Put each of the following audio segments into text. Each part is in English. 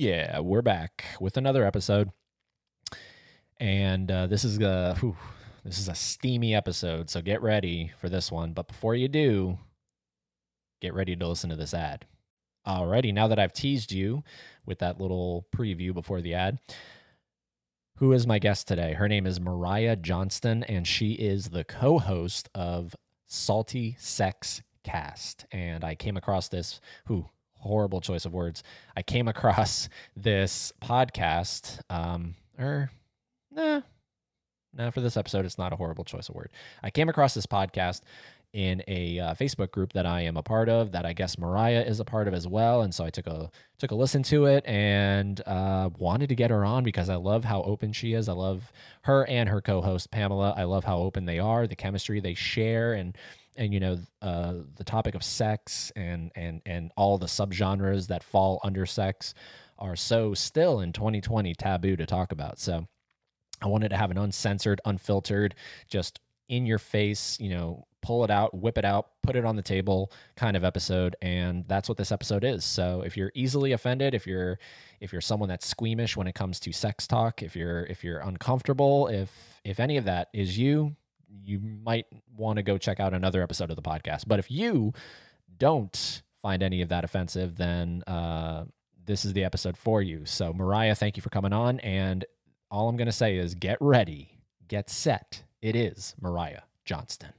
yeah, we're back with another episode, and uh, this is a whew, this is a steamy episode. So get ready for this one. But before you do, get ready to listen to this ad. Alrighty, now that I've teased you with that little preview before the ad, who is my guest today? Her name is Mariah Johnston, and she is the co-host of Salty Sex Cast. And I came across this. Who horrible choice of words. I came across this podcast, um, or nah, nah, for this episode, it's not a horrible choice of word. I came across this podcast in a uh, Facebook group that I am a part of, that I guess Mariah is a part of as well, and so I took a took a listen to it and uh, wanted to get her on because I love how open she is. I love her and her co-host Pamela. I love how open they are, the chemistry they share, and and you know uh, the topic of sex and and and all the subgenres that fall under sex are so still in 2020 taboo to talk about. So I wanted to have an uncensored, unfiltered, just in your face, you know, pull it out, whip it out, put it on the table kind of episode and that's what this episode is. So if you're easily offended, if you're if you're someone that's squeamish when it comes to sex talk, if you're if you're uncomfortable, if if any of that is you, you might want to go check out another episode of the podcast. But if you don't find any of that offensive, then uh, this is the episode for you. So, Mariah, thank you for coming on. And all I'm going to say is get ready, get set. It is Mariah Johnston.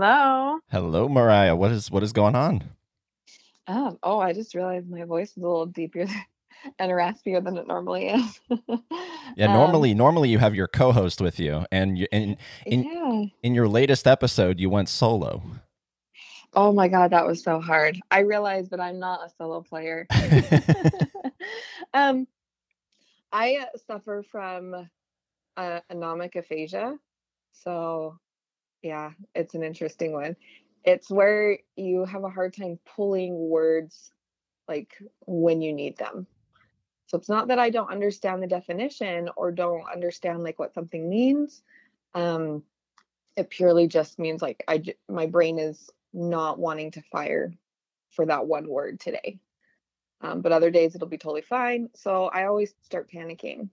Hello. Hello, Mariah. What is what is going on? Um, oh, I just realized my voice is a little deeper and raspier than it normally is. Yeah, Um, normally normally you have your co-host with you, and you, in in yeah. in your latest episode you went solo. Oh my God, that was so hard. I realized that I'm not a solo player. um, I suffer from uh, anomic aphasia. So, yeah, it's an interesting one. It's where you have a hard time pulling words like when you need them. So it's not that I don't understand the definition or don't understand like what something means. Um, it purely just means like I my brain is not wanting to fire for that one word today. Um, but other days it'll be totally fine. So I always start panicking.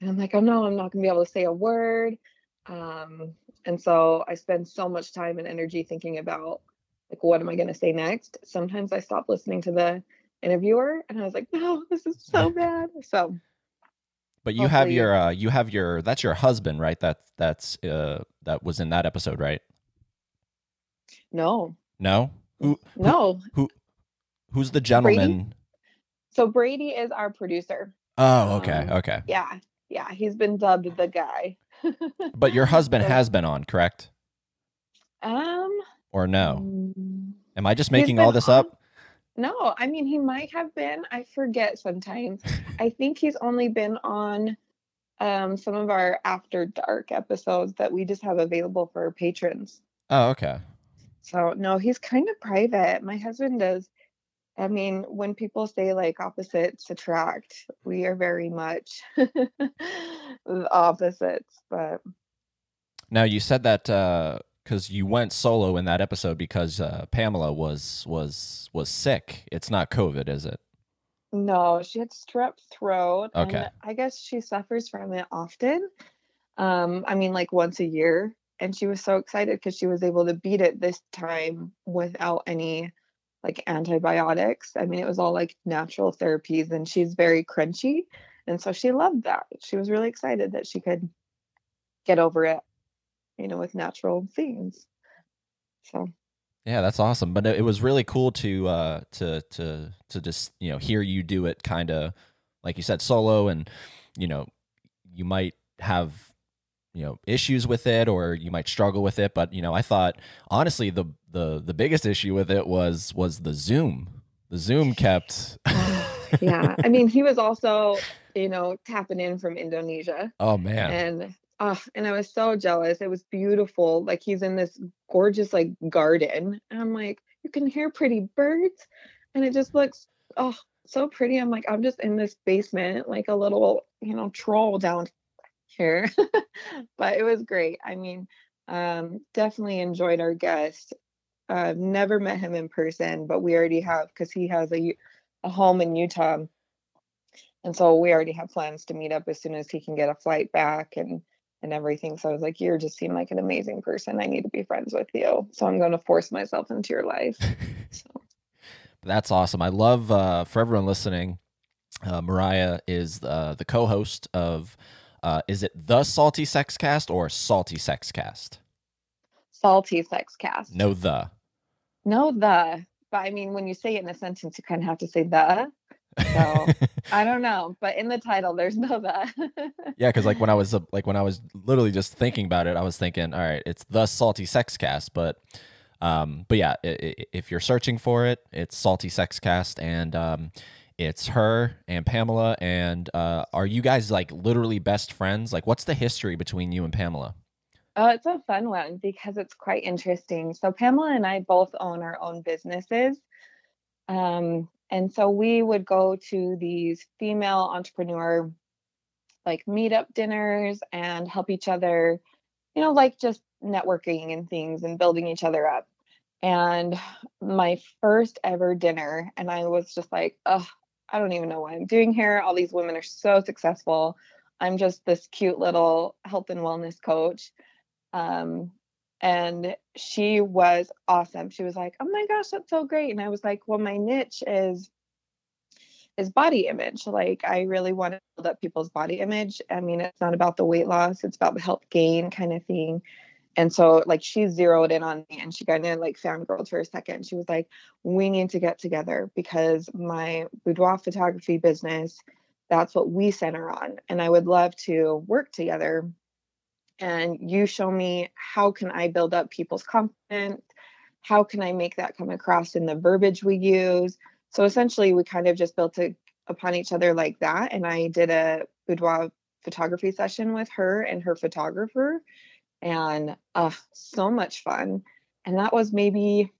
And I'm like, oh no, I'm not gonna be able to say a word. Um, and so I spend so much time and energy thinking about like what am I gonna say next? Sometimes I stop listening to the interviewer and I was like, no, this is so bad. So But you have your uh, you have your that's your husband, right? That that's uh that was in that episode, right? no, No, who no. Who Who's the gentleman? So Brady is our producer. Oh, okay, Um, okay. Yeah, yeah, he's been dubbed the guy. But your husband has been on, correct? Um, Or no? mm, Am I just making all this on- up? No, I mean he might have been. I forget sometimes. I think he's only been on um some of our after dark episodes that we just have available for patrons. Oh, okay. So no, he's kind of private. My husband does. I mean, when people say like opposites attract, we are very much the opposites. But Now you said that because you went solo in that episode because uh, Pamela was was was sick. It's not COVID, is it? no, she had strep throat. Okay. And I guess she suffers from it often. Um, I mean, like once a year. And she was so excited because she was able to beat it this time without any like antibiotics. I mean, it was all like natural therapies, and she's very crunchy. And so she loved that. She was really excited that she could get over it, you know, with natural things. So Yeah, that's awesome. But it was really cool to uh, to to to just you know hear you do it kind of like you said solo, and you know you might have you know issues with it or you might struggle with it. But you know I thought honestly the the the biggest issue with it was was the Zoom. The Zoom kept yeah. I mean, he was also, you know, tapping in from Indonesia. Oh man. And uh, and I was so jealous. It was beautiful. Like he's in this gorgeous like garden. And I'm like, you can hear pretty birds. And it just looks oh so pretty. I'm like, I'm just in this basement, like a little, you know, troll down here. but it was great. I mean, um, definitely enjoyed our guest. I've never met him in person, but we already have because he has a a home in Utah, and so we already have plans to meet up as soon as he can get a flight back and and everything. So I was like, you just seem like an amazing person. I need to be friends with you. So I'm going to force myself into your life. So. That's awesome. I love uh, for everyone listening. Uh, Mariah is uh, the co-host of. Uh, is it the Salty Sex Cast or Salty Sex Cast? Salty Sex Cast. No, the. No, the. But I mean, when you say it in a sentence, you kind of have to say the. So I don't know, but in the title, there's no the. yeah, because like when I was uh, like when I was literally just thinking about it, I was thinking, all right, it's the Salty Sex Cast, but um, but yeah, if you're searching for it, it's Salty Sex Cast, and um, it's her and Pamela. And uh, are you guys like literally best friends? Like, what's the history between you and Pamela? Oh, it's a fun one because it's quite interesting. So Pamela and I both own our own businesses. Um, and so we would go to these female entrepreneur like meetup dinners and help each other, you know, like just networking and things and building each other up. And my first ever dinner, and I was just like, oh, I don't even know what I'm doing here. All these women are so successful. I'm just this cute little health and wellness coach. Um, and she was awesome. She was like, "Oh my gosh, that's so great!" And I was like, "Well, my niche is is body image. Like, I really want to build up people's body image. I mean, it's not about the weight loss; it's about the health gain kind of thing." And so, like, she zeroed in on me, and she kind of like found girls for a second. She was like, "We need to get together because my boudoir photography business." That's what we center on. And I would love to work together and you show me how can I build up people's confidence? How can I make that come across in the verbiage we use? So essentially, we kind of just built it upon each other like that. And I did a boudoir photography session with her and her photographer, and uh, so much fun. And that was maybe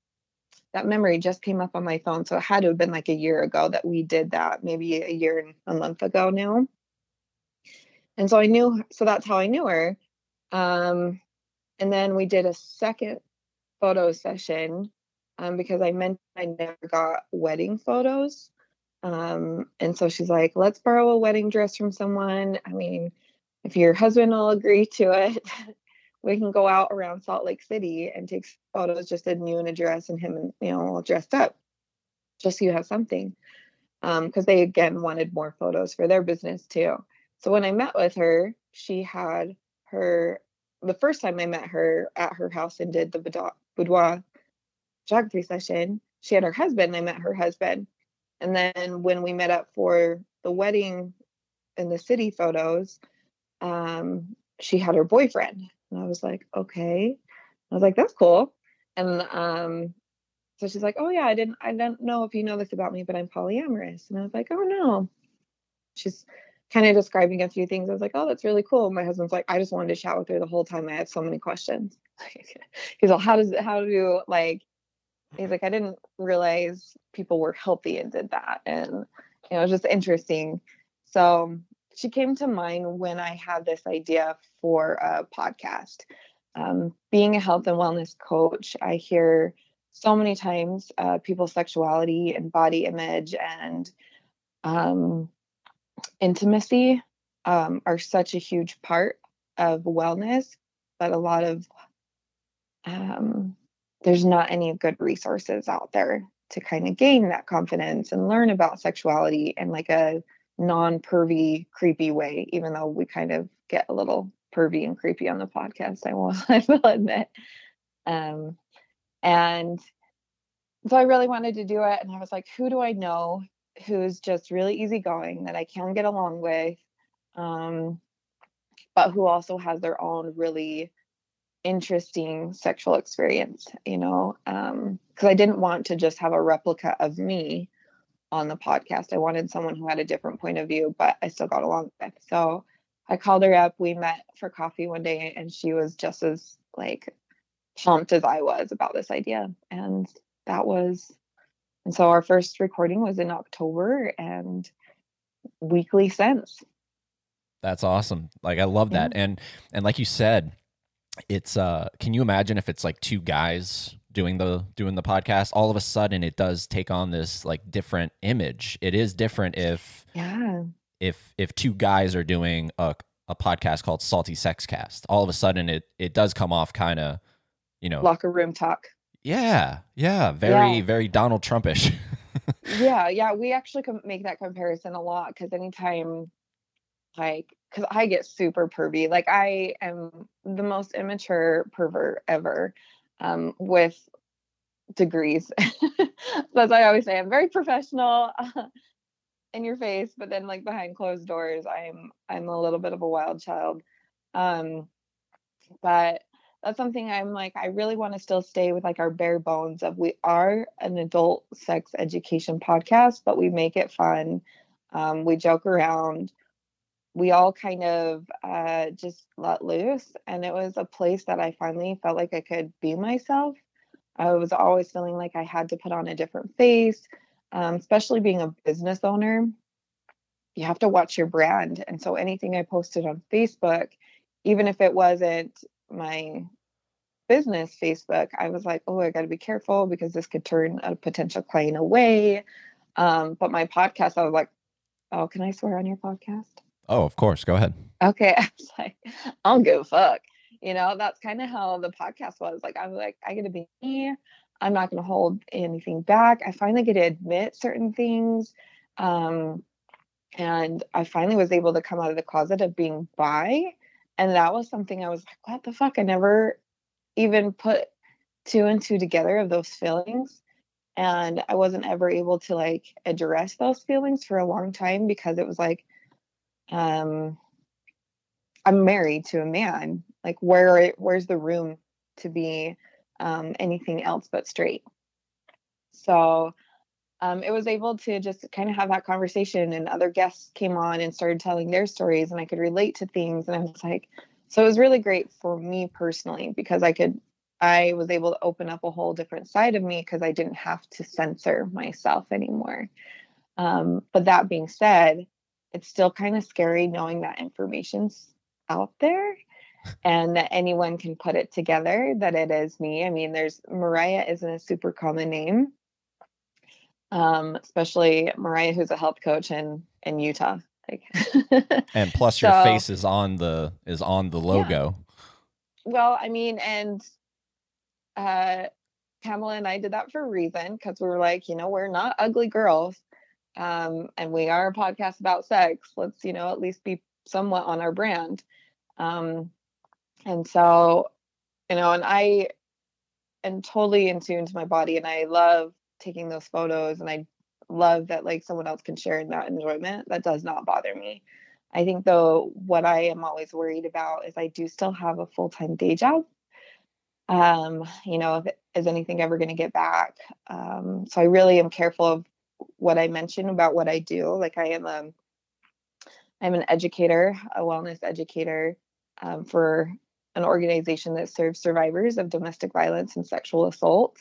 that memory just came up on my phone. So it had to have been like a year ago that we did that, maybe a year and a month ago now. And so I knew, so that's how I knew her. Um, and then we did a second photo session um, because I meant I never got wedding photos. Um, and so she's like, let's borrow a wedding dress from someone. I mean, if your husband will agree to it, we can go out around Salt Lake City and take photos just in you in a dress and him, you know, all dressed up, just so you have something. Because um, they again wanted more photos for their business too. So when I met with her, she had her the first time I met her at her house and did the boudoir photography session, she had her husband. I met her husband. And then when we met up for the wedding and the city photos, um, she had her boyfriend. And I was like, okay. I was like, that's cool. And um, so she's like, oh yeah, I didn't I don't know if you know this about me, but I'm polyamorous. And I was like, oh no. She's kind of describing a few things. I was like, oh, that's really cool. My husband's like, I just wanted to chat with her the whole time. I had so many questions. he's like, how does it, how do like, he's like, I didn't realize people were healthy and did that. And, you know, it was just interesting. So she came to mind when I had this idea for a podcast. Um, being a health and wellness coach, I hear so many times uh, people's sexuality and body image and um, intimacy um, are such a huge part of wellness, but a lot of um, there's not any good resources out there to kind of gain that confidence and learn about sexuality in like a non-pervy, creepy way. Even though we kind of get a little pervy and creepy on the podcast, I will, I will admit. Um, and so I really wanted to do it, and I was like, who do I know who's just really easygoing that I can get along with, um, but who also has their own really interesting sexual experience, you know, because um, I didn't want to just have a replica of me on the podcast. I wanted someone who had a different point of view, but I still got along with. So I called her up. We met for coffee one day, and she was just as like pumped as I was about this idea. And that was, and so our first recording was in October, and weekly since. That's awesome. Like I love that. And and like you said, it's uh can you imagine if it's like two guys doing the doing the podcast all of a sudden it does take on this like different image it is different if yeah if if two guys are doing a, a podcast called salty sex cast all of a sudden it it does come off kind of you know locker room talk yeah yeah very yeah. very donald trumpish yeah yeah we actually can make that comparison a lot because anytime like because i get super pervy like i am the most immature pervert ever um, with degrees. That's why I always say I'm very professional in your face, but then like behind closed doors, I'm I'm a little bit of a wild child. Um, but that's something I'm like I really want to still stay with like our bare bones of we are an adult sex education podcast, but we make it fun. Um, we joke around we all kind of uh, just let loose. And it was a place that I finally felt like I could be myself. I was always feeling like I had to put on a different face, um, especially being a business owner. You have to watch your brand. And so anything I posted on Facebook, even if it wasn't my business Facebook, I was like, oh, I got to be careful because this could turn a potential client away. Um, but my podcast, I was like, oh, can I swear on your podcast? Oh, of course. Go ahead. Okay. I was like, I'll go fuck. You know, that's kind of how the podcast was. Like, I'm like, I get to be me. I'm not going to hold anything back. I finally get to admit certain things. Um, and I finally was able to come out of the closet of being bi. And that was something I was like, what the fuck? I never even put two and two together of those feelings. And I wasn't ever able to like address those feelings for a long time because it was like, um i'm married to a man like where where's the room to be um anything else but straight so um, it was able to just kind of have that conversation and other guests came on and started telling their stories and i could relate to things and i was like so it was really great for me personally because i could i was able to open up a whole different side of me because i didn't have to censor myself anymore um, but that being said it's still kind of scary knowing that information's out there and that anyone can put it together that it is me. I mean, there's Mariah isn't a super common name. Um, especially Mariah who's a health coach in in Utah. Like and plus your so, face is on the is on the logo. Yeah. Well, I mean, and uh Pamela and I did that for a reason because we were like, you know, we're not ugly girls um, and we are a podcast about sex let's you know at least be somewhat on our brand um, and so you know and i am totally in tune to my body and i love taking those photos and i love that like someone else can share in that enjoyment that does not bother me i think though what i am always worried about is i do still have a full-time day job um you know if is anything ever going to get back um so i really am careful of what I mention about what I do. Like I am a, I'm an educator, a wellness educator um, for an organization that serves survivors of domestic violence and sexual assault.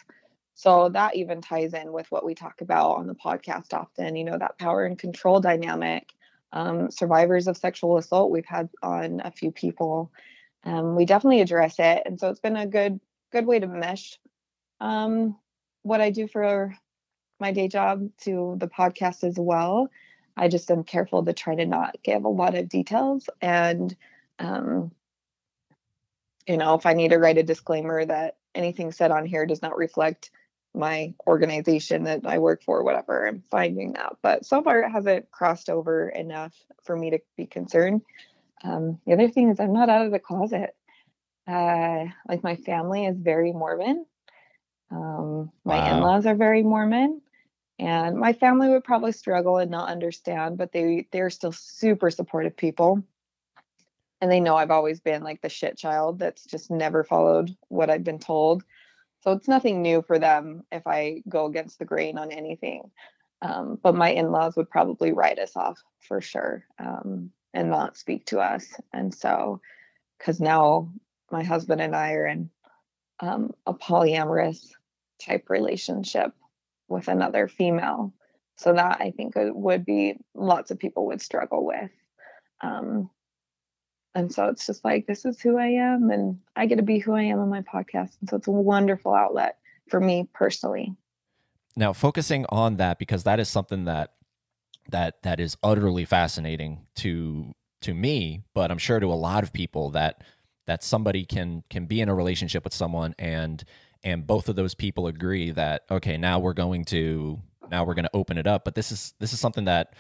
So that even ties in with what we talk about on the podcast often, you know, that power and control dynamic. Um, survivors of sexual assault, we've had on a few people. Um, we definitely address it. And so it's been a good, good way to mesh um, what I do for my day job to the podcast as well. I just am careful to try to not give a lot of details. And, um, you know, if I need to write a disclaimer that anything said on here does not reflect my organization that I work for, whatever, I'm finding that. But so far, it hasn't crossed over enough for me to be concerned. Um, the other thing is, I'm not out of the closet. Uh, like, my family is very Mormon. Um, my wow. in-laws are very Mormon, and my family would probably struggle and not understand, but they they're still super supportive people. And they know I've always been like the shit child that's just never followed what I've been told. So it's nothing new for them if I go against the grain on anything. Um, but my in-laws would probably write us off for sure um, and not speak to us. And so, because now my husband and I are in um, a polyamorous type relationship with another female. So that I think would be lots of people would struggle with. Um, and so it's just like this is who I am, and I get to be who I am on my podcast, and so it's a wonderful outlet for me personally. Now, focusing on that because that is something that that that is utterly fascinating to to me, but I'm sure to a lot of people that that somebody can can be in a relationship with someone and and both of those people agree that okay, now we're going to now we're going to open it up, but this is this is something that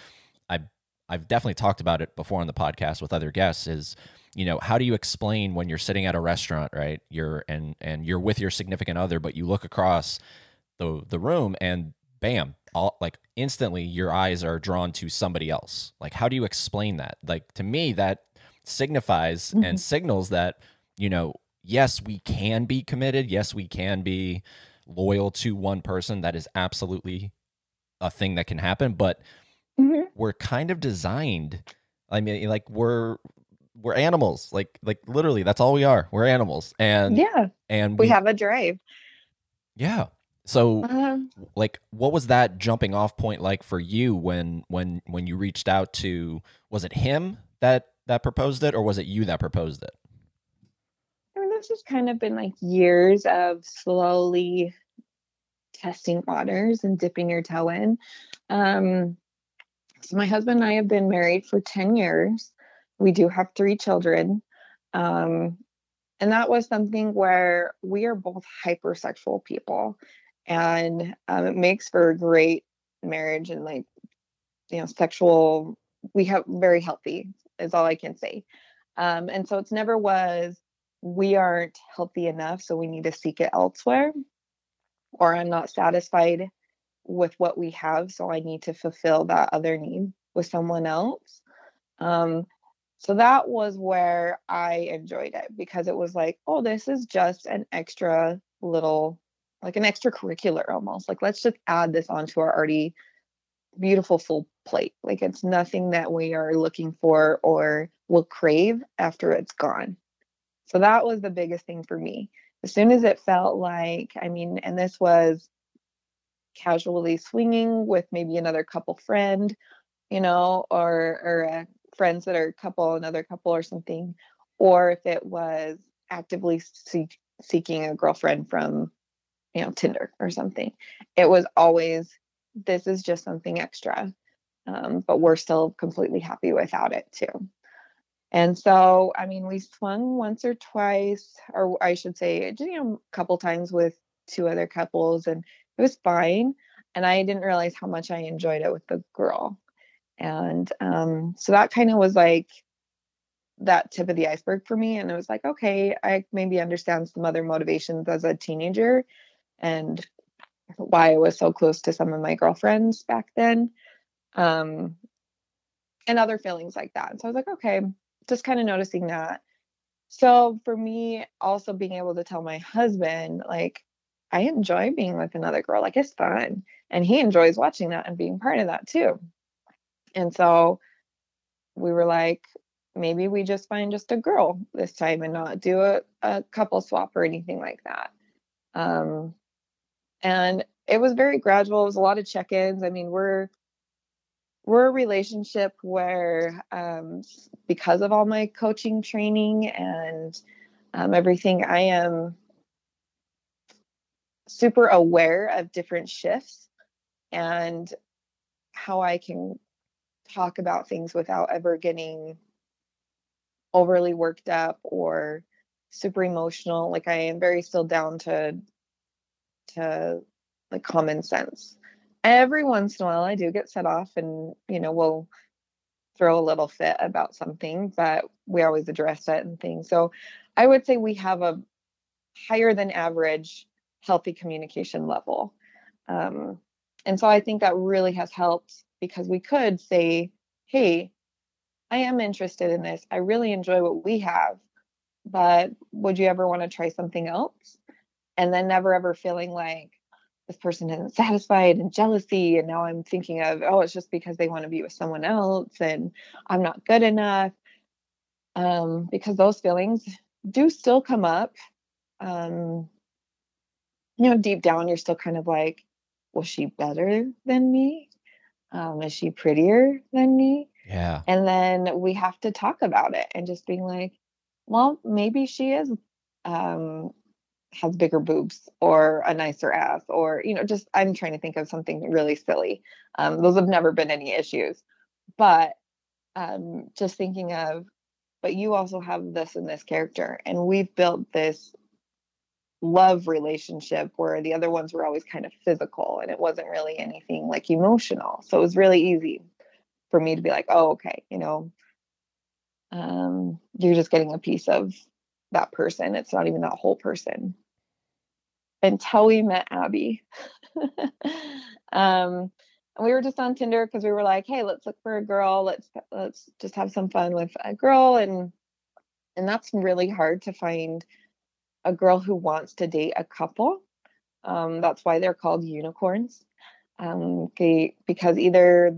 I've definitely talked about it before on the podcast with other guests is you know how do you explain when you're sitting at a restaurant right? You're and and you're with your significant other but you look across the the room and bam all like instantly your eyes are drawn to somebody else. Like how do you explain that? Like to me that signifies mm-hmm. and signals that you know yes we can be committed. Yes we can be loyal to one person. That is absolutely a thing that can happen but mm-hmm. we're kind of designed i mean like we're we're animals like like literally that's all we are we're animals and yeah and we, we have a drive. Yeah so uh, like what was that jumping off point like for you when when when you reached out to was it him that that proposed it or was it you that proposed it? I mean, this has kind of been like years of slowly testing waters and dipping your toe in. Um my husband and I have been married for 10 years. We do have three children. Um, and that was something where we are both hypersexual people. And um, it makes for a great marriage and like, you know, sexual, we have very healthy, is all I can say. Um, and so it's never was, we aren't healthy enough, so we need to seek it elsewhere, or I'm not satisfied with what we have so i need to fulfill that other need with someone else. Um, so that was where i enjoyed it because it was like oh this is just an extra little like an extracurricular almost like let's just add this onto our already beautiful full plate. Like it's nothing that we are looking for or will crave after it's gone. So that was the biggest thing for me. As soon as it felt like i mean and this was casually swinging with maybe another couple friend, you know, or or uh, friends that are a couple, another couple or something, or if it was actively seek, seeking a girlfriend from, you know, Tinder or something. It was always this is just something extra, um, but we're still completely happy without it too. And so, I mean, we swung once or twice, or I should say, you know, a couple times with two other couples, and it was fine. And I didn't realize how much I enjoyed it with the girl. And um, so that kind of was like that tip of the iceberg for me. And it was like, okay, I maybe understand some other motivations as a teenager and why I was so close to some of my girlfriends back then. Um, and other feelings like that. So I was like, okay, just kind of noticing that. So for me, also being able to tell my husband, like, I enjoy being with another girl. Like it's fun. And he enjoys watching that and being part of that too. And so we were like, maybe we just find just a girl this time and not do a, a couple swap or anything like that. Um, and it was very gradual. It was a lot of check-ins. I mean, we're we're a relationship where um, because of all my coaching training and um, everything, I am super aware of different shifts and how I can talk about things without ever getting overly worked up or super emotional. Like i am very still down to to like common sense. Every once in a while i do get set off and you know we'll throw a little fit about something but we always address it and things. So i would say we have a higher than average healthy communication level. Um, and so I think that really has helped because we could say, hey, I am interested in this. I really enjoy what we have, but would you ever want to try something else? And then never ever feeling like, this person isn't satisfied and jealousy and now i'm thinking of oh it's just because they want to be with someone else and i'm not good enough um, because those feelings do still come up um, you know deep down you're still kind of like was she better than me? Um, is she prettier than me? Yeah. and then we have to talk about it and just being like well maybe she is um has bigger boobs or a nicer ass or you know just i'm trying to think of something really silly. Um those have never been any issues. But um just thinking of but you also have this and this character and we've built this love relationship where the other ones were always kind of physical and it wasn't really anything like emotional. So it was really easy for me to be like oh okay you know um you're just getting a piece of that person. It's not even that whole person. Until we met abby. Um and we were just on tinder because we were like hey let's look for a girl. Let's let's just have some fun with a girl. And and that's really hard to find a girl who wants to date a couple. Um, that's why they're called unicorns. Um, because either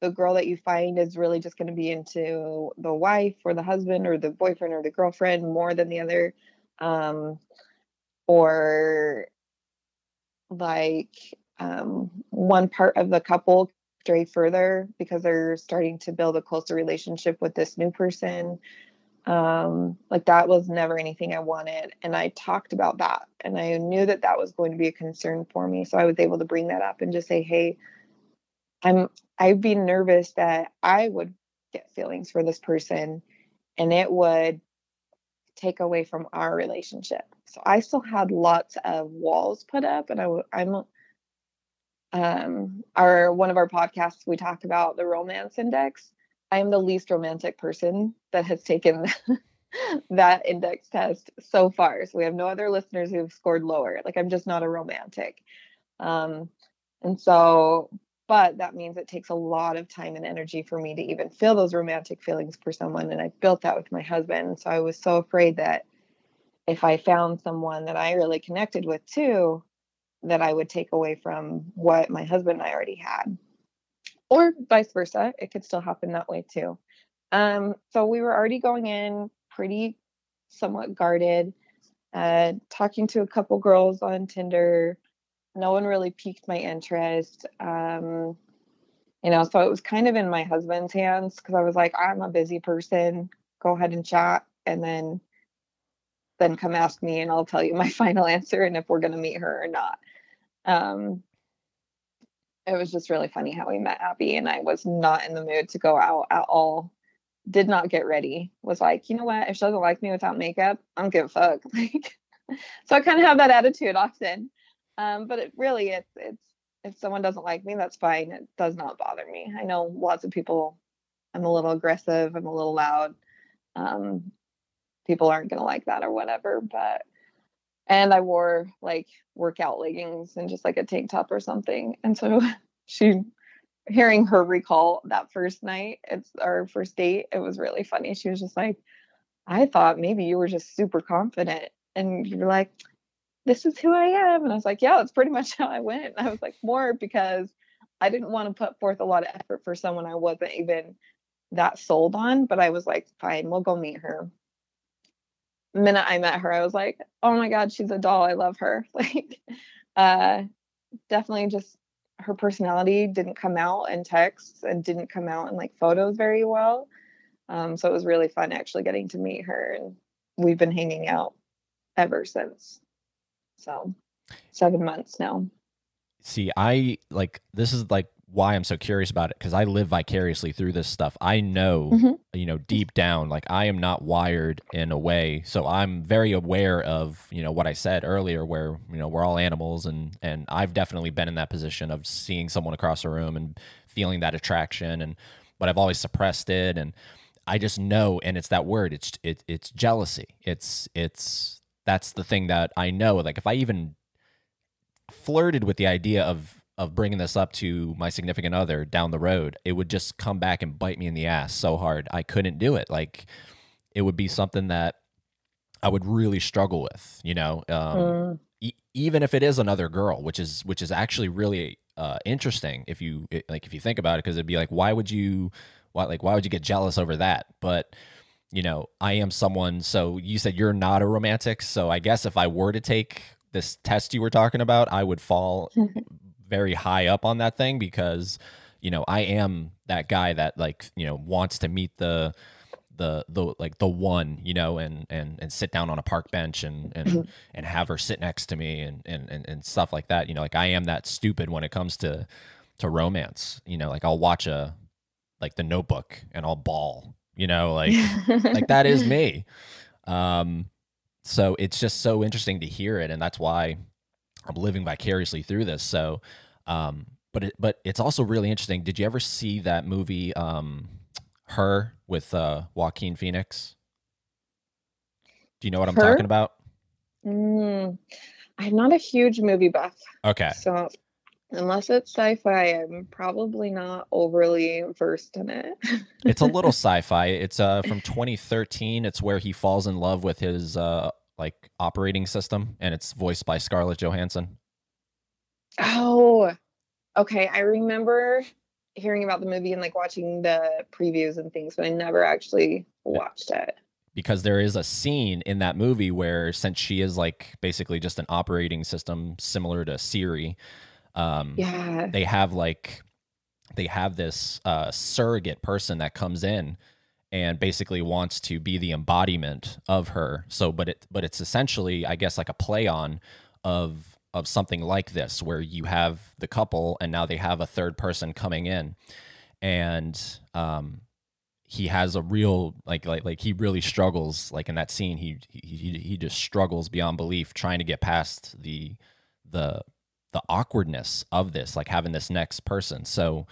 the girl that you find is really just going to be into the wife or the husband or the boyfriend or the girlfriend more than the other. Um, or like um, one part of the couple stray further because they're starting to build a closer relationship with this new person um like that was never anything i wanted and i talked about that and i knew that that was going to be a concern for me so i was able to bring that up and just say hey i'm i'd be nervous that i would get feelings for this person and it would take away from our relationship. So i still had lots of walls put up and I, I'm, um our one of our podcasts we talked about the romance index I am the least romantic person that has taken that index test so far. So we have no other listeners who have scored lower. Like I'm just not a romantic. Um, and so, but that means it takes a lot of time and energy for me to even feel those romantic feelings for someone. And I built that with my husband. So I was so afraid that if I found someone that I really connected with too, that I would take away from what my husband and I already had or vice versa. It could still happen that way too. Um, so we were already going in pretty somewhat guarded, uh, talking to a couple girls on Tinder. No one really piqued my interest. Um, you know, so it was kind of in my husband's hands because I was like, I'm a busy person. Go ahead and chat, and then then come ask me, and I'll tell you my final answer and if we're going to meet her or not. Um, it was just really funny how we met Abby, and I was not in the mood to go out at all. Did not get ready. Was like, you know what? If she doesn't like me without makeup, I'm give a fuck. Like, so I kind of have that attitude often. Um, but it really, it's it's if someone doesn't like me, that's fine. It does not bother me. I know lots of people. I'm a little aggressive. I'm a little loud. Um, people aren't gonna like that or whatever. But and I wore like workout leggings and just like a tank top or something. And so she, hearing her recall that first night, it's our first date, it was really funny. She was just like, I thought maybe you were just super confident. And you were like, this is who I am. And I was like, yeah, that's pretty much how I went. And I was like, more because I didn't want to put forth a lot of effort for someone I wasn't even that sold on. But I was like, fine, we'll go meet her minute I met her, I was like, oh my God, she's a doll. I love her. Like, uh, definitely just her personality didn't come out in texts and didn't come out in like photos very well. Um, so it was really fun actually getting to meet her. And we've been hanging out ever since. So seven months now. See, I like this is like why I'm so curious about it because I live vicariously through this stuff. I know, Mhm. you know, deep down, like I am not wired in a way, so I'm very aware of, you know, what I said earlier, where you know we're all animals, and and I've definitely been in that position of seeing someone across a room and feeling that attraction, and but I've always suppressed it, and I just know, and it's that word, it's it, it's jealousy, it's it's that's the thing that I know. Like if I even flirted with the idea of of bringing this up to my significant other down the road, it would just come back and bite me in the ass so hard. I couldn't do it. Like it would be something that I would really struggle with, you know. Um, Mm. e- even if it is another girl, which is which is actually really uh, interesting if you like if you think about it, because it'd be like, why would you, why like why would you get jealous over that? But you know, I am someone. So you said you're not a romantic. So I guess if I were to take this test you were talking about, I would fall very high up on that thing because you know I am that guy that like you know wants to meet the the the like the one you know and and and sit down on a park bench and and mm-hmm. and have her sit next to me and, and and and stuff like that. You know like i am that stupid when it comes to to romance. You know like i'll watch a like the notebook and i'll bawl you know like like that is me. Um so it's just so interesting to hear it and that's why i'm living vicariously through this. So um but it, but it's also really interesting did you ever see that movie um her with uh, Joaquin Phoenix. Do you know what I'm talking about? Mm, I'm not a huge movie buff. Okay. So unless it's sci-fi, I'm probably not overly versed in it. it's a little sci-fi. It's uh from 2013. It's where he falls in love with his uh like operating system, and it's voiced by Scarlett Johansson. Oh, okay. I remember hearing about the movie and like watching the previews and things, but I never actually watched it. Because there is a scene in that movie where, since she is like basically just an operating system similar to Siri, um, yeah, they have like they have this uh, surrogate person that comes in and basically wants to be the embodiment of her. So, but it but it's essentially, I guess, like a play on of of something like this where you have the couple and now they have a third person coming in and um he has a real like like like he really struggles like in that scene he he he just struggles beyond belief trying to get past the the the awkwardness of this like having this next person so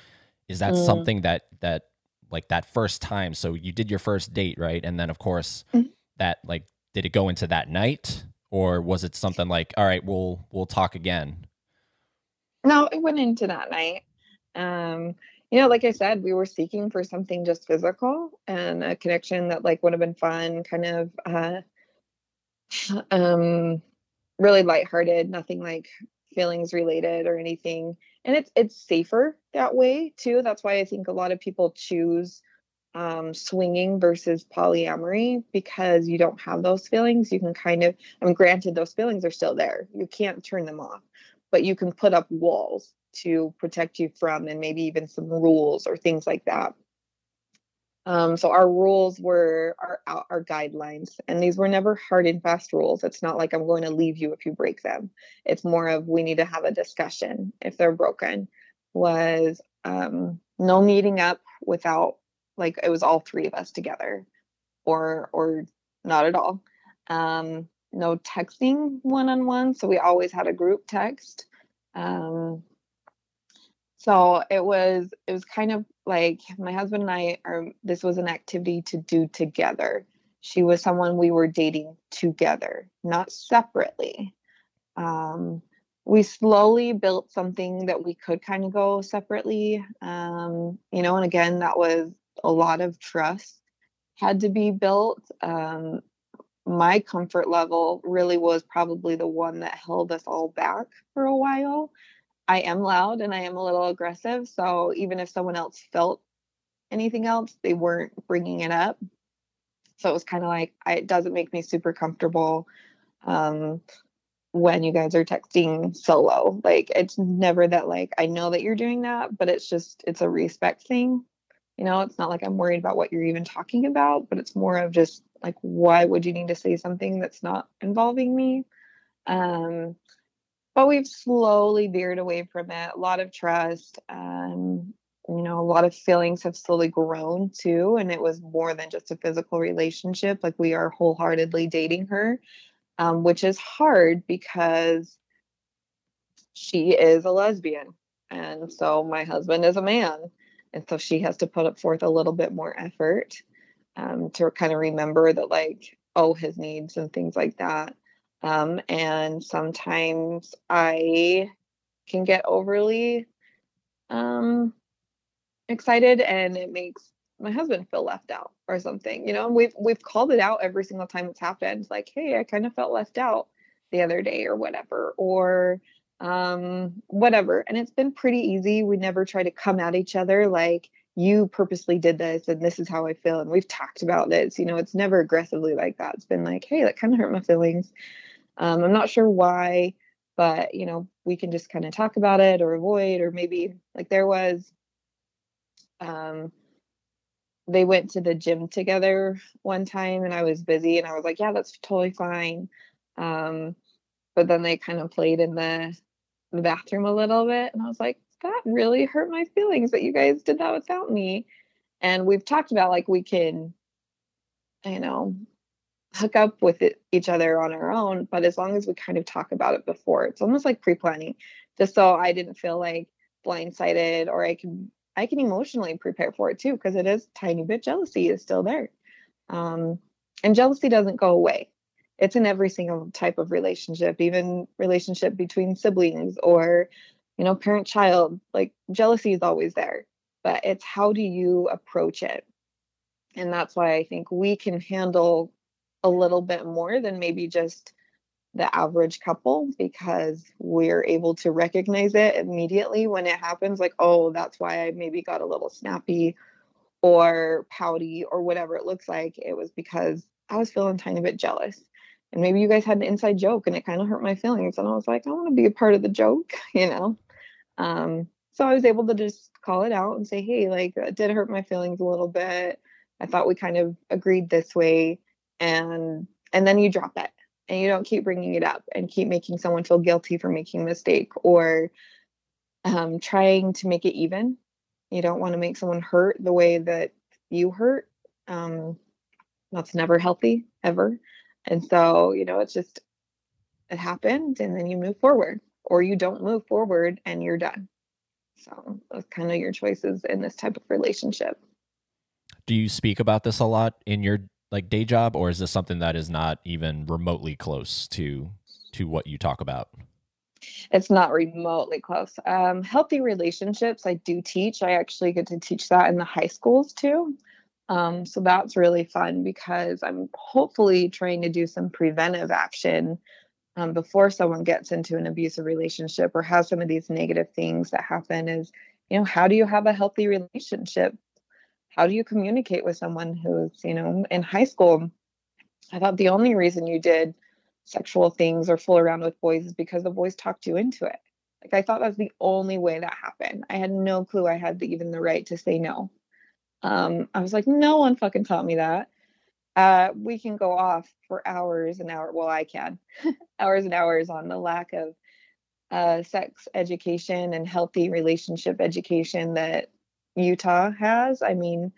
is that mm. something that that like that first time so you did your first date right and then of course mm. that like did it go into that night or was it something like all right we'll we'll talk again no it went into that night. Um you know like i said we were seeking for something just physical and a connection that like would have been fun kind of uh um really lighthearted nothing like feelings related or anything. And it's it's safer that way too. That's why i think a lot of people choose um, swinging versus polyamory because you don't have those feelings. You can kind of, I mean, granted, those feelings are still there. You can't turn them off, but you can put up walls to protect you from, and maybe even some rules or things like that. Um, so our rules were our our guidelines, and these were never hard and fast rules. It's not like I'm going to leave you if you break them. It's more of we need to have a discussion if they're broken. Was um, no meeting up without like it was all three of us together or or not at all. Um no texting one on one so we always had a group text. Um so it was it was kind of like my husband and I are this was an activity to do together. She was someone we were dating together not separately. Um we slowly built something that we could kind of go separately um you know and again that was a lot of trust had to be built. Um, my comfort level really was probably the one that held us all back for a while. I am loud and I am a little aggressive. So even if someone else felt anything else, they weren't bringing it up. So it was kind of like, I, it doesn't make me super comfortable um, when you guys are texting solo. Like, it's never that, like, I know that you're doing that, but it's just, it's a respect thing. You know, it's not like I'm worried about what you're even talking about, but it's more of just like, why would you need to say something that's not involving me? Um, but we've slowly veered away from it. A lot of trust. Um, you know, a lot of feelings have slowly grown too. And it was more than just a physical relationship. Like we are wholeheartedly dating her, um, which is hard because she is a lesbian. And so my husband is a man. And so she has to put up forth a little bit more effort um, to kind of remember that, like, oh, his needs and things like that. Um, and sometimes I can get overly um, excited and it makes my husband feel left out or something you know we've we've called it out every single time it's happened like hey i kind of felt left out the other day or whatever or um whatever. And it's been pretty easy. We never try to come at each other like you purposely did this and this is how I feel and we've talked about this. You know it's never aggressively like that. It's been like hey that kind of hurt my feelings. Um, I'm not sure why but you know we can just kind of talk about it or avoid or maybe like there was um they went to the gym together one time and I was busy and I was like, yeah, that's totally fine. Um, but then they kind of played in the, the bathroom a little bit and I was like, that really hurt my feelings that you guys did that without me. And we've talked about like we can, you know, hook up with it, each other on our own, but as long as we kind of talk about it before, it's almost like pre-planning, just so I didn't feel like blindsided or I can I can emotionally prepare for it too because it is tiny bit jealousy is still there. Um, and jealousy doesn't go away. It's in every single type of relationship, even relationship between siblings or, you know, parent child. Like jealousy is always there, but it's how do you approach it? And that's why I think we can handle a little bit more than maybe just the average couple because we're able to recognize it immediately when it happens like oh that's why i maybe got a little snappy or pouty or whatever it looks like it was because i was feeling a tiny bit jealous and maybe you guys had an inside joke and it kind of hurt my feelings and i was like i want to be a part of the joke you know um, so i was able to just call it out and say hey like it did hurt my feelings a little bit i thought we kind of agreed this way and and then you drop it and you don't keep bringing it up and keep making someone feel guilty for making a mistake or um, trying to make it even. You don't want to make someone hurt the way that you hurt. Um, that's never healthy ever. And so, you know, it's just, it happened and then you move forward or you don't move forward and you're done. So that's kind of your choices in this type of relationship. Do you speak about this a lot in your like day job or is this something that is not even remotely close to to what you talk about it's not remotely close um, healthy relationships i do teach i actually get to teach that in the high schools too um, so that's really fun because i'm hopefully trying to do some preventive action um, before someone gets into an abusive relationship or has some of these negative things that happen is you know how do you have a healthy relationship? How do you communicate with someone who's you know in high school? I thought the only reason you did sexual things or fool around with boys is because the boys talked you into it. Like i thought that's the only way that happened. I had no clue i had the, even the right to say no um, i was like no one fucking taught me that uh, we can go off for hours and hours well i can hours and hours on the lack of uh, sex education and healthy relationship education that Utah has. I mean,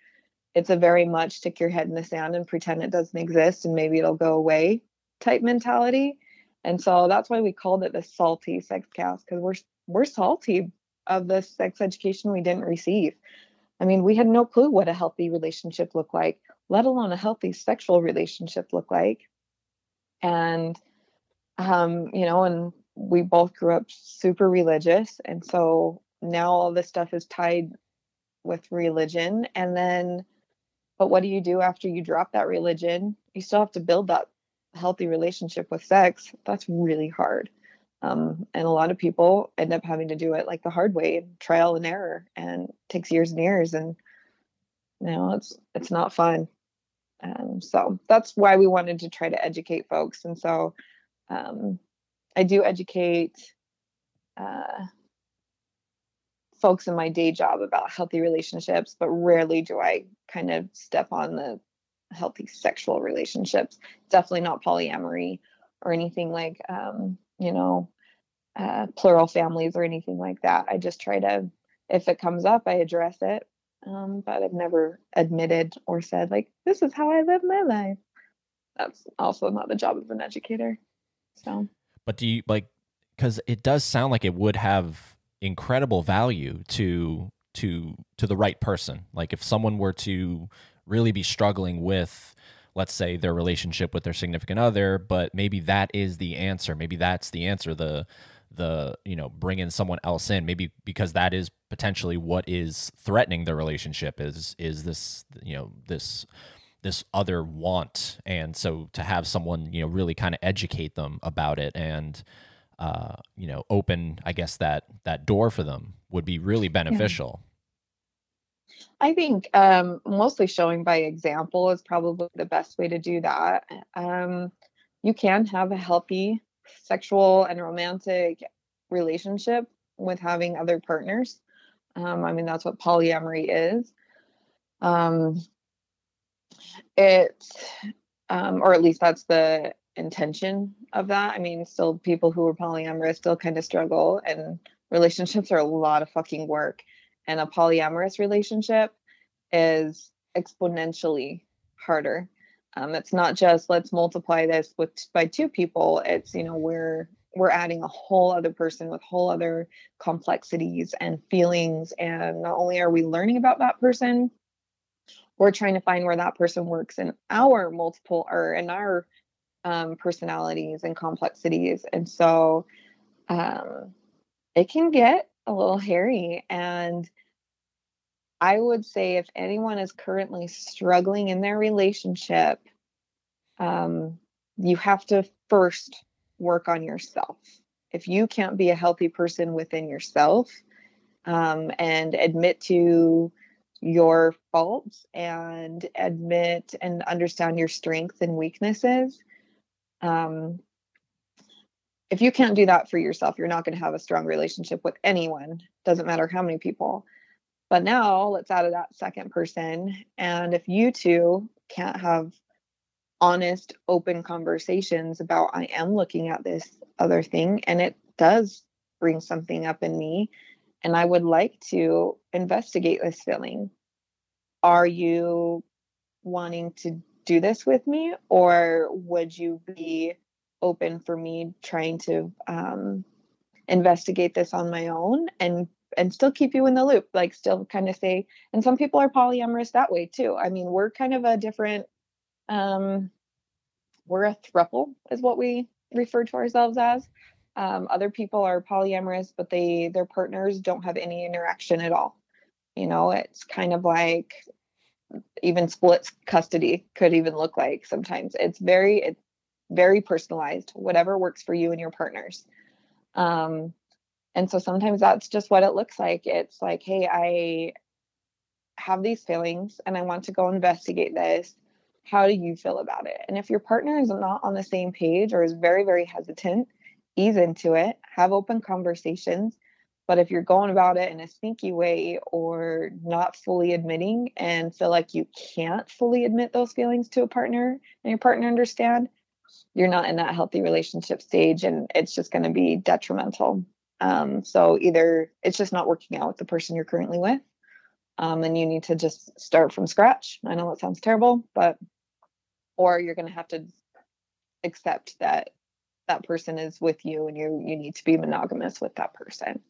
it's a very much stick your head in the sand and pretend it doesn't exist and maybe it'll go away type mentality. And so that's why we called it the salty sex cast because we're we're salty of the sex education we didn't receive. I mean, we had no clue what a healthy relationship looked like, let alone a healthy sexual relationship looked like. And um, you know, and we both grew up super religious. And so now all this stuff is tied with religion and then but what do you do after you drop that religion you still have to build that healthy relationship with sex that's really hard um, and a lot of people end up having to do it like the hard way trial and error and takes years and years and you know it's it's not fun um, so that's why we wanted to try to educate folks and so um, i do educate uh, folks in my day job about healthy relationships, but rarely do I kind of step on the healthy sexual relationships. Definitely not polyamory or anything like, um, you know, uh, plural families or anything like that. I just try to, if it comes up, I address it. Um, but I've never admitted or said, like, this is how I live my life. That's also not the job of an educator. So, but do you like, because it does sound like it would have incredible value to to to the right person. Like if someone were to really be struggling with let's say their relationship with their significant other, but maybe that is the answer. Maybe that's the answer the the you know bringing someone else in. Maybe because that is potentially what is threatening the relationship is is this you know this this other want. And so to have someone you know really kind of educate them about it and uh, you know open i guess that that door for them would be really beneficial I think um, mostly showing by example is probably the best way to do that. Um, you can have a healthy sexual and romantic relationship with having other partners. Um, I mean, that's what polyamory is. Um, it, um, or at least that's the intention of that. I mean, still people who are polyamorous still kind of struggle, and relationships are a lot of fucking work and a polyamorous relationship is exponentially harder. Um, it's not just let's multiply this with by two people. It's you know we're we're adding a whole other person with whole other complexities and feelings, and not only are we learning about that person, we're trying to find where that person works in our multiple or in our um, personalities and complexities, and so um, it can get a little hairy and I would say if anyone is currently struggling in their relationship, um, you have to first work on yourself. If you can't be a healthy person within yourself um, and admit to your faults and admit and understand your strengths and weaknesses, um, if you can't do that for yourself, you're not going to have a strong relationship with anyone. Doesn't matter how many people. But now let's add that second person. And if you two can't have honest, open conversations about, I am looking at this other thing and it does bring something up in me, and I would like to investigate this feeling. Are you wanting to do this with me, or would you be open for me trying to um, investigate this on my own and and still keep you in the loop like still kind of say and some people are polyamorous that way too. I mean we're kind of a different um we're a thruple is what we refer to ourselves as. Um, other people are polyamorous but they their partners don't have any interaction at all. You know it's kind of like even split custody could even look like sometimes. It's very it's very personalized whatever works for you and your partners um and so sometimes that's just what it looks like. It's like, hey, I have these feelings and I want to go investigate this. How do you feel about it? And if your partner is not on the same page or is very, very hesitant, ease into it, have open conversations. But if you're going about it in a sneaky way or not fully admitting and feel like you can't fully admit those feelings to a partner and your partner understand, you're not in that healthy relationship stage and it's just going to be detrimental. Um, so either it's just not working out with the person you're currently with, um, and you need to just start from scratch. I know that sounds terrible, but or you're going to have to accept that that person is with you, and you you need to be monogamous with that person.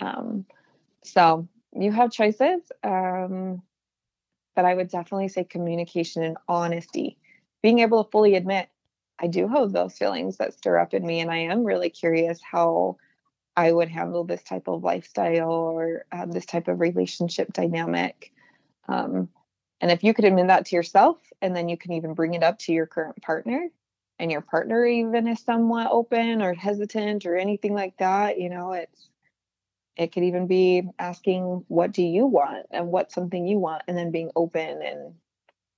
Um, so you have choices, um, but I would definitely say communication and honesty, being able to fully admit I do have those feelings that stir up in me, and I am really curious how I would handle this type of lifestyle or um, this type of relationship dynamic. Um, and if you could admit that to yourself, and then you can even bring it up to your current partner, and your partner even is somewhat open or hesitant or anything like that, you know, it's it could even be asking, "What do you want?" and what's something you want, and then being open and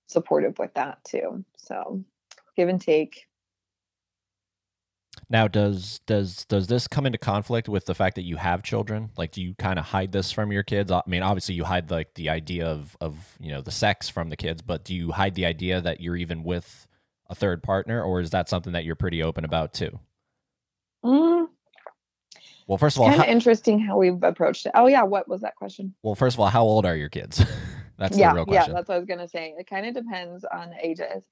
supportive with that too. So, give and take. Now, does does does this come into conflict with the fact that you have children? Like, do you kind of hide this from your kids? I mean, obviously, you hide like the idea of of you know the sex from the kids, but do you hide the idea that you're even with a third partner, or is that something that you're pretty open about too? Mm. Well, first of all, kind of interesting how we've approached it. Oh yeah, what was that question? Well, first of all, how old are your kids? that's yeah, the real question. Yeah, that's what I was gonna say. It kind of depends on ages.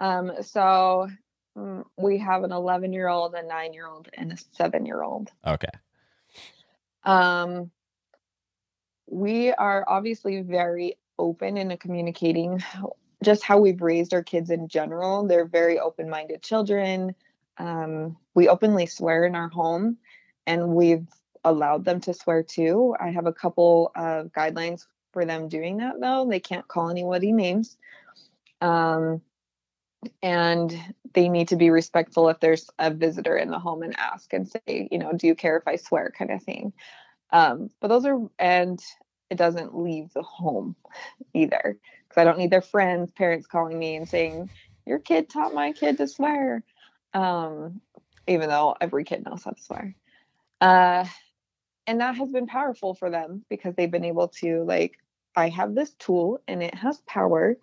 Um, so Mm, we have an 11 year old, a nine year old, and a seven year old. Okay. Um, we are obviously very open in communicating just how we've raised our kids in general. They're very open minded children. Um, we openly swear in our home, and we've allowed them to swear too. I have a couple of guidelines for them doing that though. They can't call anybody names. Um, and they need to be respectful if there's a visitor in the home and ask and say, you know, do you care if I swear, kind of thing. Um, but those are, and it doesn't leave the home either because I don't need their friends, parents calling me and saying, your kid taught my kid to swear. Um, even though every kid knows how to swear. Uh, and that has been powerful for them because they've been able to like i have this tool and it has power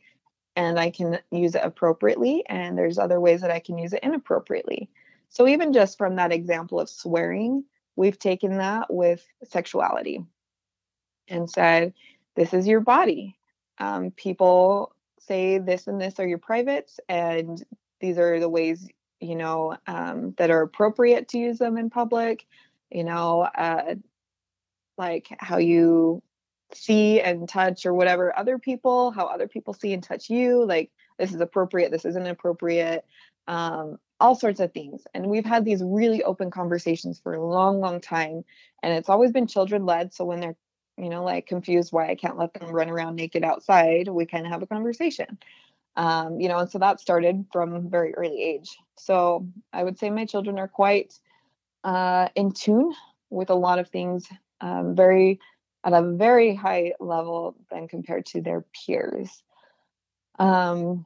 and i can use it appropriately and there's other ways that i can use it inappropriately. So even just from that example of swearing we've taken that with sexuality and said this is your body. Um, people say this and this are your privates and these are the ways you know um, that are appropriate to use them in public you know uh, like how you see and touch or whatever other people, how other people see and touch you. Like this is appropriate, this isn't appropriate, um, all sorts of things. And we've had these really open conversations for a long, long time. And it's always been children led. So when they're, you know, like confused why I can't let them run around naked outside, we kind of have a conversation. Um, you know, and so that started from very early age. So I would say my children are quite uh, in tune with a lot of things um, very at a very high level than compared to their peers. Um,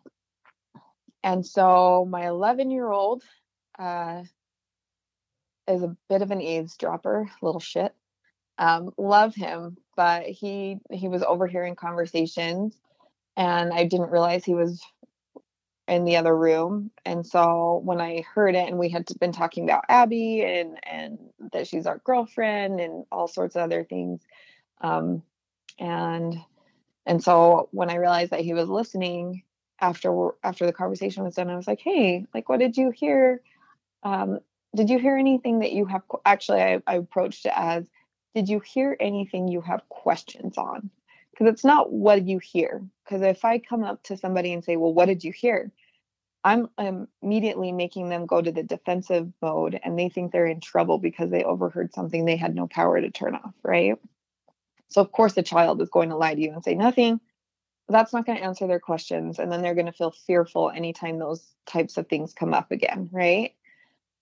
and so my 11 year old uh, is a bit of an eavesdropper, little shit. Um, love him, but he he was overhearing conversations, and I didn't realize he was in the other room. And so when I heard it, and we had been talking about Abby and and that she's our girlfriend and all sorts of other things, um, and and so when I realized that he was listening after after the conversation was done, I was like, hey, like, what did you hear? Um, did you hear anything that you have? Actually, I, I approached it as, did you hear anything you have questions on? because it's not what you hear. Because if I come up to somebody and say, Well, what did you hear? I'm, I'm immediately making them go to the defensive mode and they think they're in trouble because they overheard something they had no power to turn off, right? So, of course, the child is going to lie to you and say nothing. That's not going to answer their questions. And then they're going to feel fearful anytime those types of things come up again, right?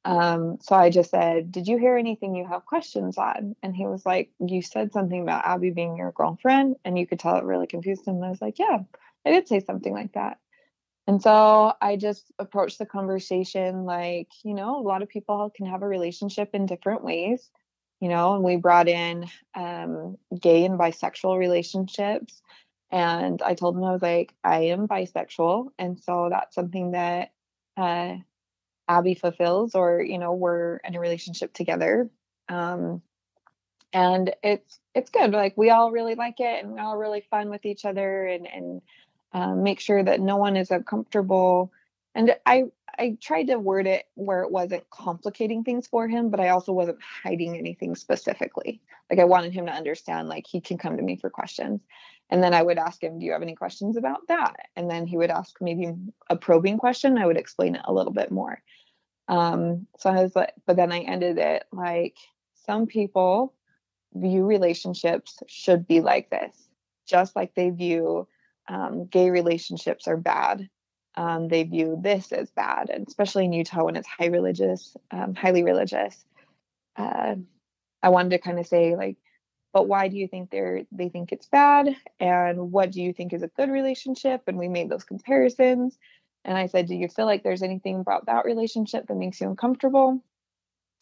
Um, so I just said, Did you hear anything you have questions on? And he was like, You said something about Abby being your girlfriend, and you could tell it really confused him. And I was like, Yeah, I did say something like that. And so I just approached the conversation like, you know, a lot of people can have a relationship in different ways, you know, and we brought in um, gay and bisexual relationships. And I told him, I was like, I am bisexual. And so that's something that uh, Abby fulfills, or you know, we're in a relationship together. Um, and it's it's good. Like we all really like it, and we're all really fun with each other, and and um, make sure that no one is uncomfortable. And I I tried to word it where it wasn't complicating things for him, but I also wasn't hiding anything specifically. Like I wanted him to understand, like he can come to me for questions. And then I would ask him, Do you have any questions about that? And then he would ask maybe a probing question. I would explain it a little bit more. Um, so I was like, but then I ended it like some people view relationships should be like this, just like they view um, gay relationships are bad. Um, they view this as bad, and especially in Utah when it's high religious, um, highly religious. Uh, I wanted to kind of say like, but why do you think they're they think it's bad, and what do you think is a good relationship? And we made those comparisons. And I said, Do you feel like there's anything about that relationship that makes you uncomfortable?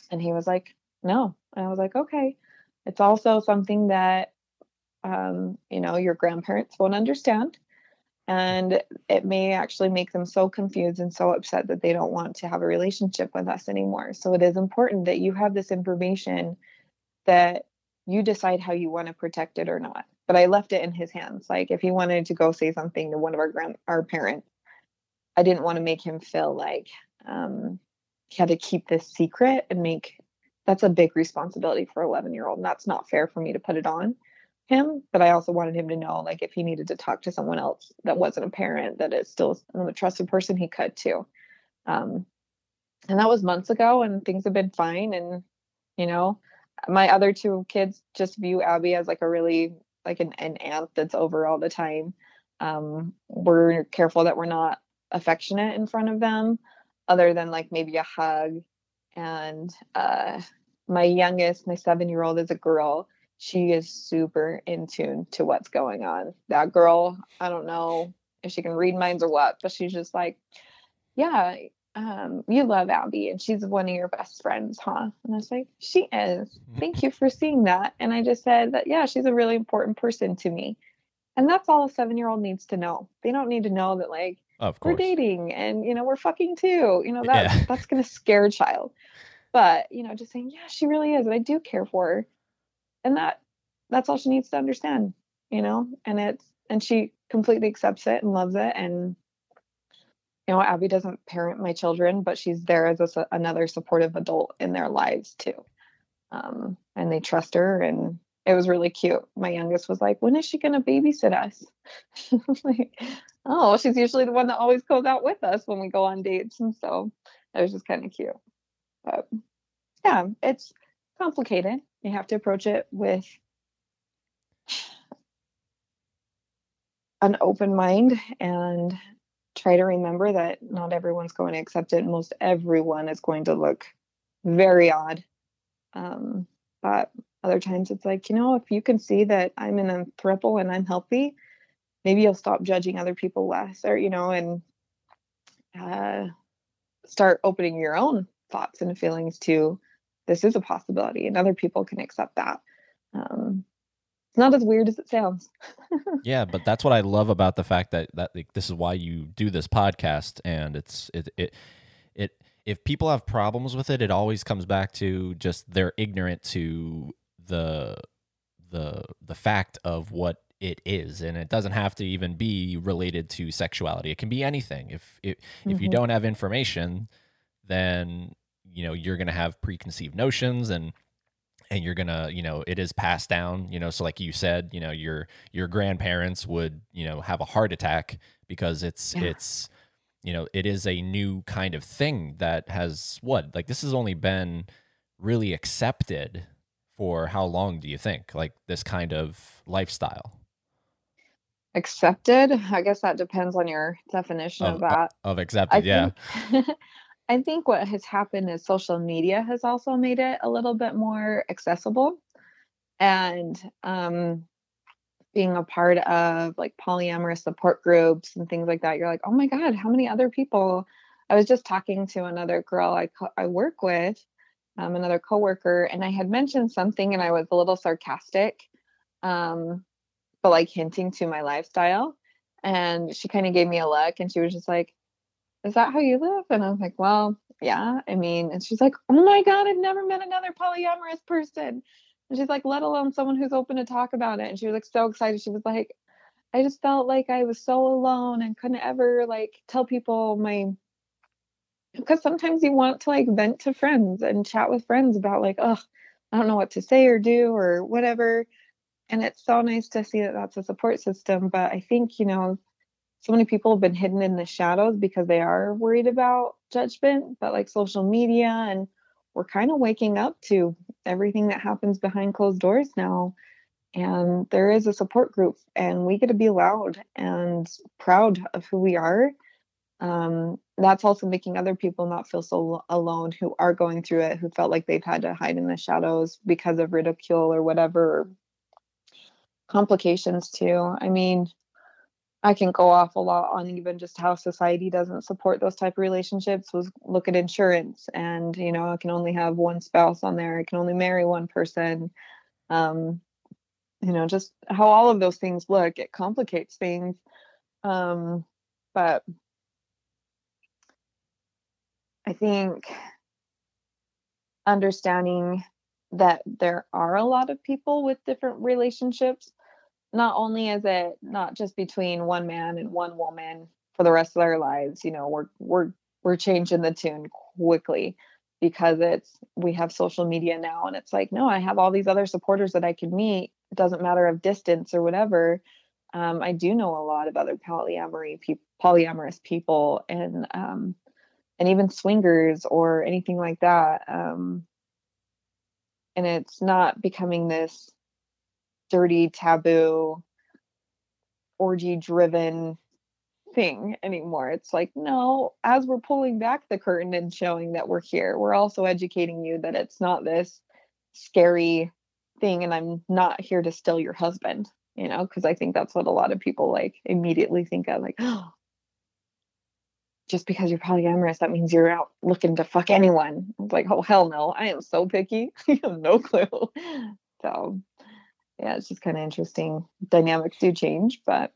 And he was like, No. And I was like, Okay. It's also something that, um, you know, your grandparents won't understand. And it may actually make them so confused and so upset that they don't want to have a relationship with us anymore. So it is important that you have this information that you decide how you want to protect it or not. But I left it in his hands. Like if he wanted to go say something to one of our grand our parents, I didn't want to make him feel like um, he had to keep this secret and make that's a big responsibility for 11 year old and that's not fair for me to put it on him but i also wanted him to know like if he needed to talk to someone else that wasn't a parent that is still a trusted person he could too um, and that was months ago and things have been fine and you know my other two kids just view abby as like a really like an, an aunt that's over all the time Um, we're careful that we're not affectionate in front of them, other than like maybe a hug. And uh, my youngest, my seven year old, is a girl. She is super in tune to what's going on. That girl, I don't know if she can read minds or what, but she's just like, yeah, um, you love Abby and she's one of your best friends, huh? And I was like, she is. Thank you for seeing that. And I just said that, yeah, she's a really important person to me. And that's all a seven year old needs to know. They don't need to know that, like, of course. we're dating and, you know, we're fucking too. You know, that, yeah. that's going to scare a child. But, you know, just saying, yeah, she really is. And I do care for her. And that, that's all she needs to understand, you know? And it's, and she completely accepts it and loves it. And, you know, Abby doesn't parent my children, but she's there as a, another supportive adult in their lives too. Um, and they trust her, and it was really cute. My youngest was like, "When is she going to babysit us?" like, oh, she's usually the one that always goes out with us when we go on dates, and so it was just kind of cute. But yeah, it's complicated. You have to approach it with an open mind and try to remember that not everyone's going to accept it. Most everyone is going to look very odd. Um, but other times it's like, you know, if you can see that I'm in a triple and I'm healthy, maybe you'll stop judging other people less or, you know, and uh, start opening your own thoughts and feelings to this is a possibility and other people can accept that. Um, it's not as weird as it sounds. yeah, but that's what I love about the fact that that like, this is why you do this podcast, and it's it it it. If people have problems with it, it always comes back to just they're ignorant to the the the fact of what it is and it doesn't have to even be related to sexuality it can be anything if if, mm-hmm. if you mm-hmm. don't have information then you know you're going to have preconceived notions and and you're gonna you know it is passed down you know so like you said you know your your grandparents would you know have a heart attack because it's yeah. it's you know it is a new kind of thing that has what like this has only been really accepted for how long do you think? Like this kind of lifestyle? Accepted? I guess that depends on your definition of, of uh, that. of accepted I yeah. think, I think what has happened is social media has also made it a little bit more accessible. And um, being a part of like polyamorous support groups and things like that, you're like, oh my God, how many other people? I was just talking to another girl I, co- I work with, um, another coworker, and I had mentioned something and I was a little sarcastic, um, but like hinting to my lifestyle. And she kind of gave me a look and she was just like, is that how you live? And I was like, well, yeah. I mean, and she's like, oh my God, I've never met another polyamorous person. And she's like, let alone someone who's open to talk about it. And she was like so excited. She was like, I just felt like I was so alone and couldn't ever like tell people my because sometimes you want to like vent to friends and chat with friends about like, oh, I don't know what to say or do or whatever. And it's so nice to see that that's a support system. But I think, you know, so many people have been hidden in the shadows because they are worried about judgment, but like social media and we're kind of waking up to everything that happens behind closed doors now. And there is a support group, and we get to be loud and proud of who we are. Um, that's also making other people not feel so alone who are going through it, who felt like they've had to hide in the shadows because of ridicule or whatever complications, too. I mean, I can go off a lot on even just how society doesn't support those type of relationships. Was look at insurance, and you know, I can only have one spouse on there. I can only marry one person. Um, you know, just how all of those things look. It complicates things. Um, but I think understanding that there are a lot of people with different relationships not only is it not just between one man and one woman for the rest of their lives, you know, we're we're we're changing the tune quickly because it's we have social media now and it's like no i have all these other supporters that i can meet. It doesn't matter of distance or whatever. Um, i do know a lot of other polyamory pe- polyamorous people and um, and even swingers or anything like that. Um, and it's not becoming this dirty taboo orgy driven thing anymore. It's like, no, as we're pulling back the curtain and showing that we're here, we're also educating you that it's not this scary thing and I'm not here to steal your husband, you know, because I think that's what a lot of people like immediately think of like, oh, just because you're polyamorous, that means you're out looking to fuck anyone. It's like, oh hell no, I am so picky. you have no clue. So yeah, it's just kind of interesting. Dynamics do change, but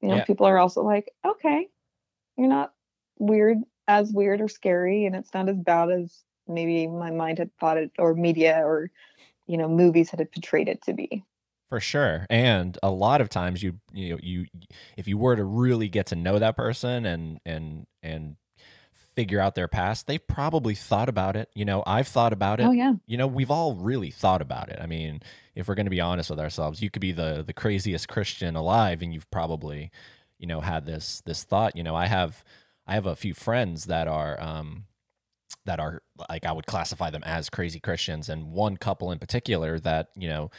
you know, yeah. people are also like, okay, you're not weird as weird or scary, and it's not as bad as maybe my mind had thought it, or media, or you know, movies had portrayed it to be. For sure, and a lot of times you you know you if you were to really get to know that person and and and figure out their past, they've probably thought about it. You know, I've thought about it. Oh yeah. You know, we've all really thought about it. I mean, if we're going to be honest with ourselves, you could be the the craziest Christian alive, and you've probably, you know, had this this thought. You know, I have I have a few friends that are um that are like I would classify them as crazy Christians, and one couple in particular that you know,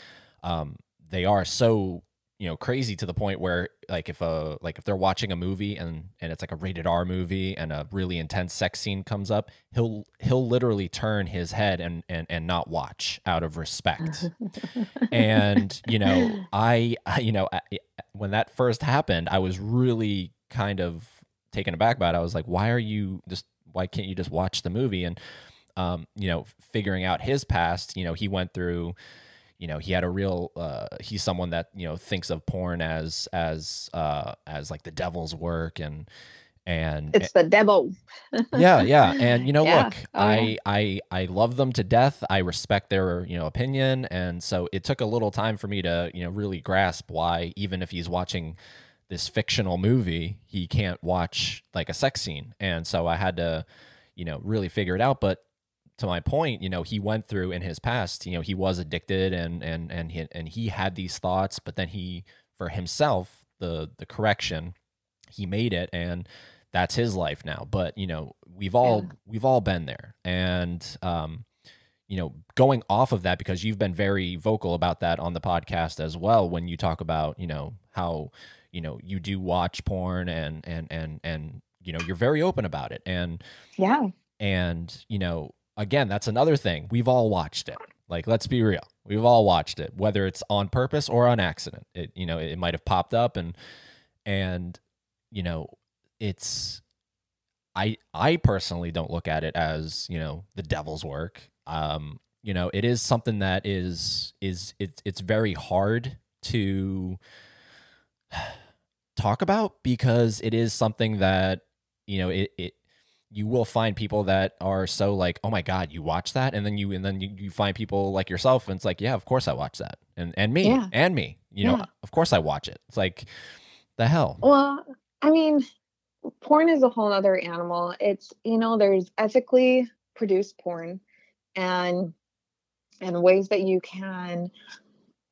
um, they are so you know crazy to the point where like if a like if they're watching a movie and and it's like a rated R movie and a really intense sex scene comes up he'll he'll literally turn his head and and and not watch out of respect. And you know I, I you know I, when that first happened I was really kind of taken aback by it. I was like why are you just why can't you just watch the movie? And um you know figuring out his past you know he went through you know he had a real uh, he's someone that you know thinks of porn as as uh, as like the devil's work and and it's the devil. Yeah yeah and you know yeah. look oh, i i i love them to death. I respect their you know opinion and so it took a little time for me to you know really grasp why even if he's watching this fictional movie he can't watch like a sex scene and so i had to you know really figure it out but to my point, you know, he went through in his past, you know, he was addicted and and and he and he had these thoughts, but then he for himself, the the correction, he made it and that's his life now. But, you know, we've all yeah. we've all been there. And um you know, going off of that because you've been very vocal about that on the podcast as well when you talk about, you know, how you know, you do watch porn and and and and you know, you're very open about it. And yeah. And, you know, again, that's another thing. We've all watched it. Like, let's be real. We've all watched it, whether it's on purpose or on accident. It, you know, it might have popped up and, and, you know, it's, I, I personally don't look at it as, you know, the devil's work. Um, you know, it is something that is, is, it's, it's very hard to talk about because it is something that, you know, it, it, you will find people that are so like, oh my god, you watch that, and then you and then you, you find people like yourself, and it's like, yeah, of course I watch that, and and me yeah. and me, you yeah. know, of course I watch it. It's like, the hell. Well, I mean, porn is a whole other animal. It's you know, there's ethically produced porn, and and ways that you can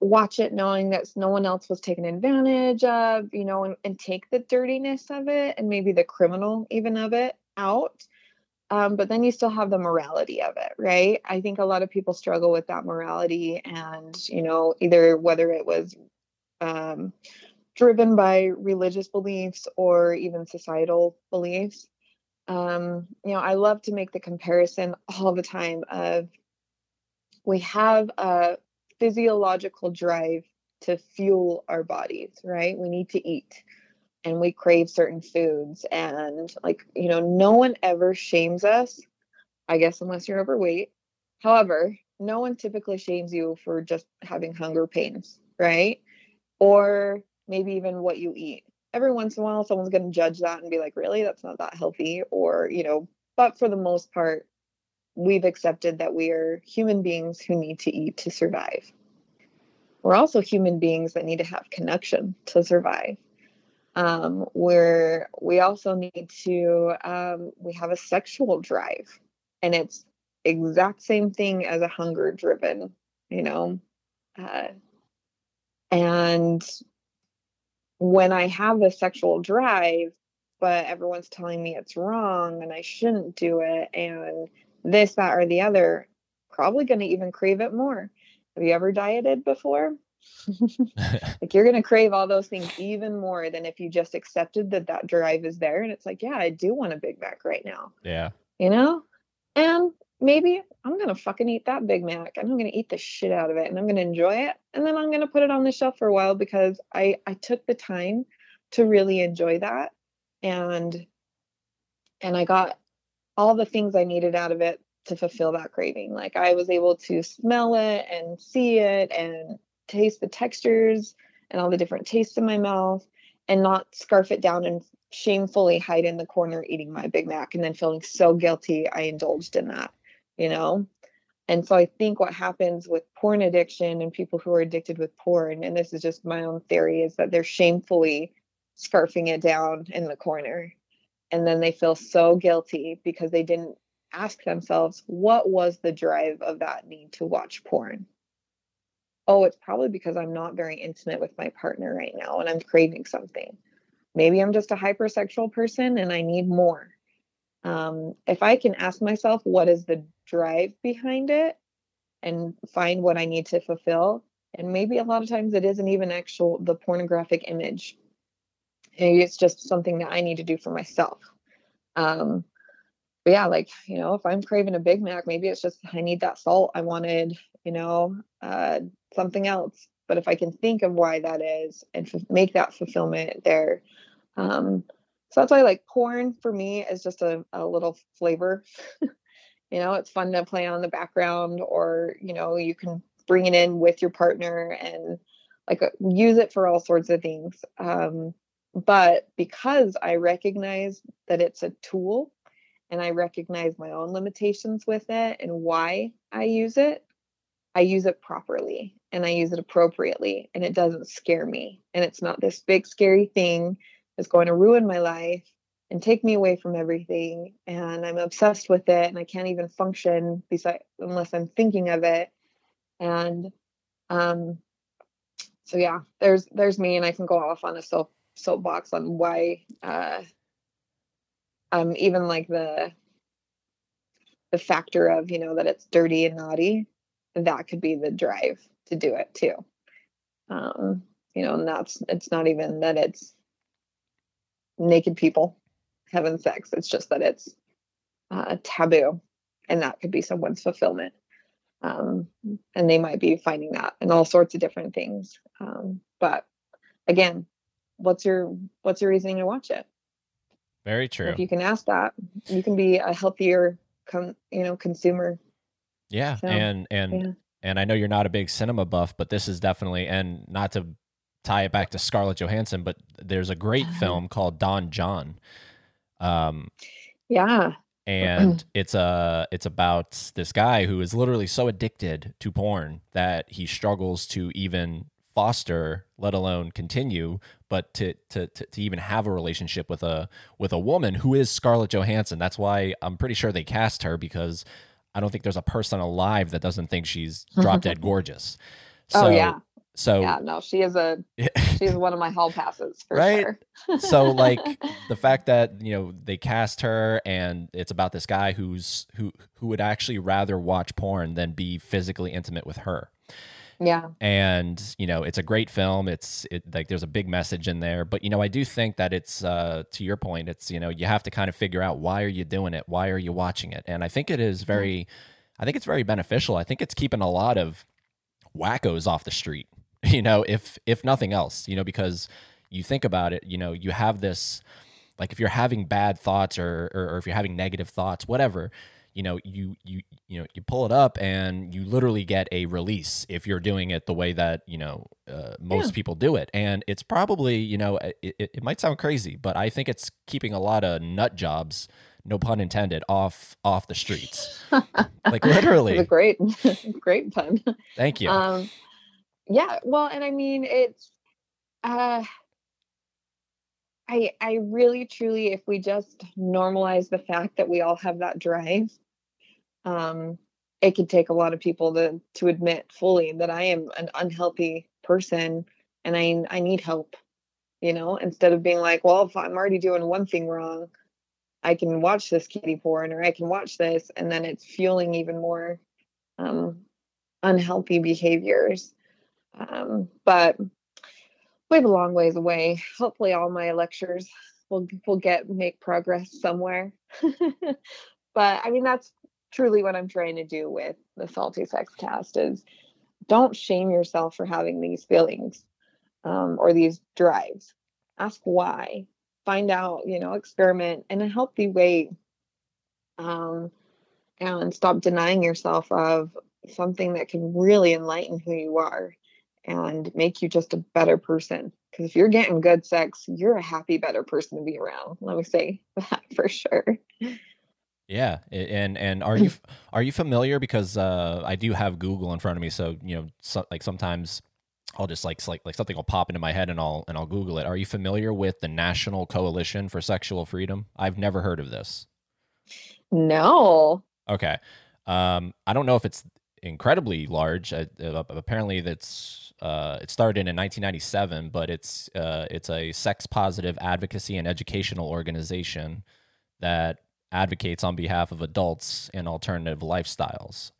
watch it knowing that no one else was taken advantage of, you know, and, and take the dirtiness of it and maybe the criminal even of it out. Um, but then you still have the morality of it, right? I think a lot of people struggle with that morality, and you know, either whether it was um, driven by religious beliefs or even societal beliefs. Um, you know, I love to make the comparison all the time of we have a physiological drive to fuel our bodies, right? We need to eat and we crave certain foods. And like you know no one ever shames us i guess unless you're overweight. However no one typically shames you for just having hunger pains right? Or maybe even what you eat. Every once in a while someone's going to judge that and be like really? That's not that healthy? Or you know but for the most part we've accepted that we are human beings who need to eat to survive. We're also human beings that need to have connection to survive um, where we also need to um, we have a sexual drive. And it's exact same thing as a hunger driven you know? Uh, and when i have a sexual drive but everyone's telling me it's wrong and i shouldn't do it and this that or the other probably going to even crave it more. Have you ever dieted before like you're going to crave all those things even more than if you just accepted that that drive is there. And it's like yeah i do want a big mac right now. Yeah. You know? And maybe i'm going to fucking eat that big mac and i'm going to eat the shit out of it and i'm going to enjoy it and then i'm going to put it on the shelf for a while because i i took the time to really enjoy that. And and i got all the things i needed out of it to fulfill that craving. Like i was able to smell it and see it and taste the textures and all the different tastes in my mouth and not scarf it down and shamefully hide in the corner eating my Big Mac and then feeling so guilty I indulged in that, you know? And so I think what happens with porn addiction and people who are addicted with porn, and this is just my own theory, is that they're shamefully scarfing it down in the corner. And then they feel so guilty because they didn't ask themselves, what was the drive of that need to watch porn? Oh, it's probably because I'm not very intimate with my partner right now and I'm craving something. Maybe I'm just a hypersexual person and I need more. Um, if I can ask myself what is the drive behind it and find what I need to fulfill, and maybe a lot of times it isn't even actual the pornographic image. Maybe it's just something that I need to do for myself. Um, but yeah, like, you know, if I'm craving a Big Mac, maybe it's just I need that salt. I wanted, you know, uh, something else. But if I can think of why that is and f- make that fulfillment there. Um, so that's why like porn for me is just a, a little flavor. you know, it's fun to play on the background or, you know, you can bring it in with your partner and like uh, use it for all sorts of things. Um, but because I recognize that it's a tool and I recognize my own limitations with it and why I use it, I use it properly and I use it appropriately and it doesn't scare me. And it's not this big scary thing that's going to ruin my life and take me away from everything. And I'm obsessed with it and I can't even function beside unless I'm thinking of it. And um so yeah, there's there's me and I can go off on a soap soapbox on why uh um even like the the factor of you know that it's dirty and naughty that could be the drive to do it too um you know and that's it's not even that it's naked people having sex it's just that it's uh, taboo and that could be someone's fulfillment um and they might be finding that in all sorts of different things um but again what's your what's your reasoning to watch it very true. If you can ask that, you can be a healthier, con- you know, consumer. Yeah, so, and and yeah. and I know you're not a big cinema buff, but this is definitely and not to tie it back to Scarlett Johansson, but there's a great film called Don Jon. Um, yeah, and it's a it's about this guy who is literally so addicted to porn that he struggles to even foster, let alone continue, but to, to to to even have a relationship with a with a woman who is Scarlett Johansson. That's why I'm pretty sure they cast her because I don't think there's a person alive that doesn't think she's drop dead gorgeous. Oh, so, oh yeah. So yeah, no, she is a she's one of my hall passes for right? sure. so like the fact that you know they cast her and it's about this guy who's who who would actually rather watch porn than be physically intimate with her. Yeah. And, you know, it's a great film. It's it like there's a big message in there, but you know, I do think that it's uh to your point, it's, you know, you have to kind of figure out why are you doing it? Why are you watching it? And I think it is very I think it's very beneficial. I think it's keeping a lot of wackos off the street, you know, if if nothing else, you know, because you think about it, you know, you have this like if you're having bad thoughts or, or, or if you're having negative thoughts, whatever, you know you you you know you pull it up and you literally get a release if you're doing it the way that you know uh, most yeah. people do it. And it's probably you know it, it, it, might sound crazy but i think it's keeping a lot of nut jobs no pun intended off off the streets. Like literally. A great great pun. Thank you. Um yeah well and i mean it's uh I I really truly if we just normalize the fact that we all have that drive um, it could take a lot of people to to admit fully that I am an unhealthy person and I I need help. You know, instead of being like, well, if I'm already doing one thing wrong, I can watch this kitty porn or I can watch this, and then it's fueling even more um, unhealthy behaviors. Um, but we have a long ways away. Hopefully, all my lectures will will get make progress somewhere. but I mean, that's truly what I'm trying to do with the Salty Sex Cast is don't shame yourself for having these feelings um, or these drives. Ask why. Find out, you know, experiment in a healthy way. Um, and stop denying yourself of something that can really enlighten who you are and make you just a better person. Because if you're getting good sex, you're a happy, better person to be around. Let me say that for sure. Yeah, and and are you are you familiar? Because uh, I do have Google in front of me, so you know, so, like sometimes I'll just like like like something will pop into my head and I'll and I'll Google it. Are you familiar with the National Coalition for Sexual Freedom? I've never heard of this. No. Okay. Um, I don't know if it's incredibly large. Uh, uh, apparently, that's uh, it started in 1997, but it's uh, it's a sex positive advocacy and educational organization that advocates on behalf of adults and alternative lifestyles.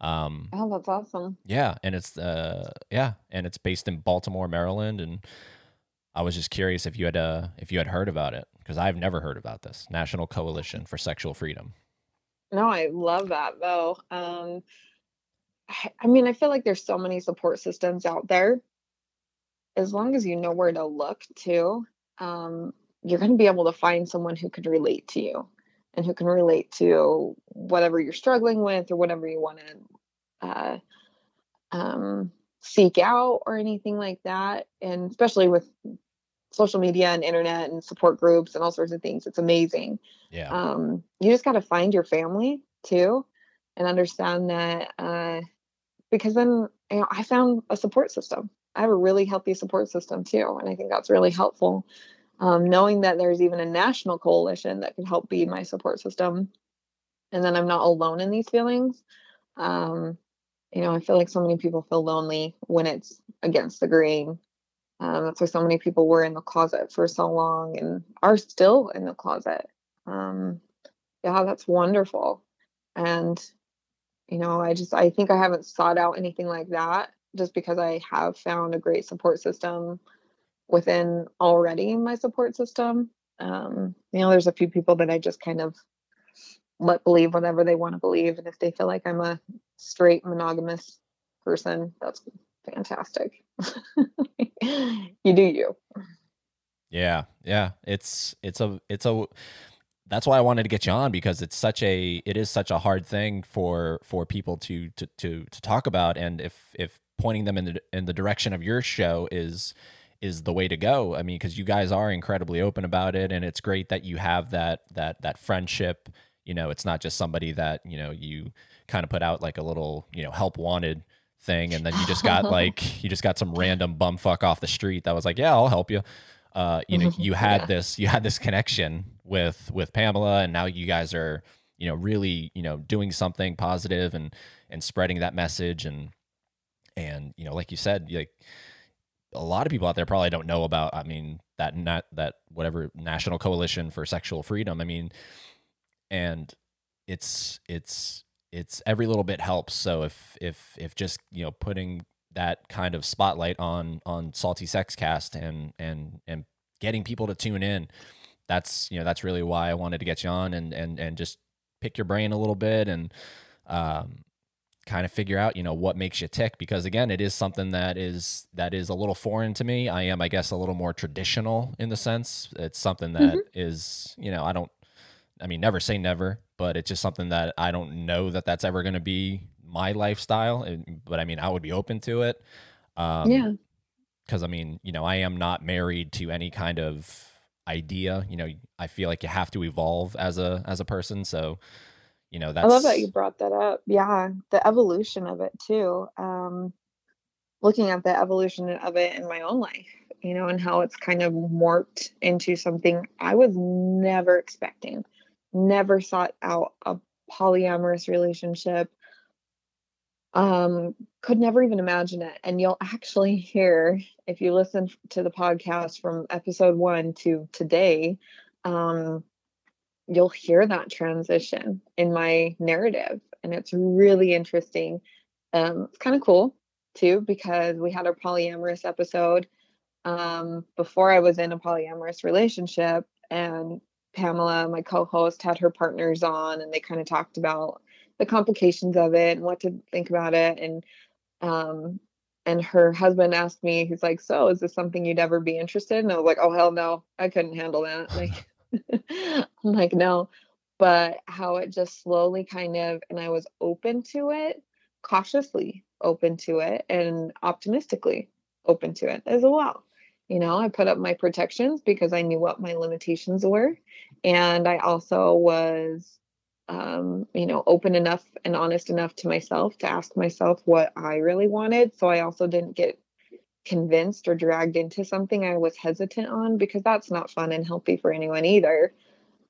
Um, oh, that's awesome. Yeah, and it's uh, yeah, and it's based in Baltimore, Maryland, and I was just curious if you had uh, if you had heard about it because I've never heard about this National Coalition for Sexual Freedom. No, I love that though. Um, I, I mean, I feel like there's so many support systems out there. As long as you know where to look too, um, you're going to be able to find someone who could relate to you and who can relate to whatever you're struggling with or whatever you want to uh, um, seek out or anything like that. And especially with social media and internet and support groups and all sorts of things, it's amazing. Yeah. Um, you just got to find your family too and understand that uh, because then you know, I found a support system. I have a really healthy support system too. And I think that's really helpful um, knowing that there's even a national coalition that could help be my support system and then i'm not alone in these feelings um, you know i feel like so many people feel lonely when it's against the grain um, that's why so many people were in the closet for so long and are still in the closet um, yeah that's wonderful and you know i just i think i haven't sought out anything like that just because i have found a great support system within already my support system. Um, you know, there's a few people that I just kind of let believe whatever they want to believe. And if they feel like I'm a straight monogamous person, that's fantastic. you do you. Yeah, yeah. It's it's a it's a that's why I wanted to get you on because it's such a it is such a hard thing for for people to to to to talk about and if if pointing them in the in the direction of your show is is the way to go. I mean, because you guys are incredibly open about it, and it's great that you have that that that friendship. You know, it's not just somebody that you know you kind of put out like a little you know help wanted thing, and then you just got like you just got some random bumfuck off the street that was like, yeah, I'll help you. Uh, you know, you had yeah. this you had this connection with with Pamela, and now you guys are you know really you know doing something positive and and spreading that message and and you know like you said like a lot of people out there probably don't know about. I mean, that not that whatever National Coalition for Sexual Freedom. I mean, and it's it's it's every little bit helps. So if if if just you know putting that kind of spotlight on on Salty Sex Cast and and and getting people to tune in, that's you know that's really why I wanted to get you on and and and just pick your brain a little bit and um kind of figure out you know what makes you tick because again it is something that is that is a little foreign to me. I am i guess a little more traditional in the sense. It's something that mm-hmm. is you know i don't i mean never say never but it's just something that i don't know that that's ever going to be my lifestyle but i mean i would be open to it. Um, yeah. because i mean you know i am not married to any kind of idea. You know i feel like you have to evolve as a as a person so you know that's i love that you brought that up. Yeah the evolution of it too um looking at the evolution of it in my own life you know and how it's kind of morphed into something i was never expecting never sought out a polyamorous relationship um could never even imagine it. And you'll actually hear if you listen to the podcast from episode 1 to today um you'll hear that transition in my narrative and it's really interesting um, it's kind of cool too because we had a polyamorous episode um, before I was in a polyamorous relationship, and Pamela, my co-host, had her partners on, and they kind of talked about the complications of it and what to think about it, and um, and her husband asked me, he's like, "So, is this something you'd ever be interested?" And I was like, "Oh hell no, I couldn't handle that." Like, I'm like, no, but how it just slowly kind of, and I was open to it, cautiously open to it, and optimistically open to it as well. You know, I put up my protections because I knew what my limitations were. And I also was, um, you know, open enough and honest enough to myself to ask myself what I really wanted. So I also didn't get convinced or dragged into something I was hesitant on because that's not fun and healthy for anyone either.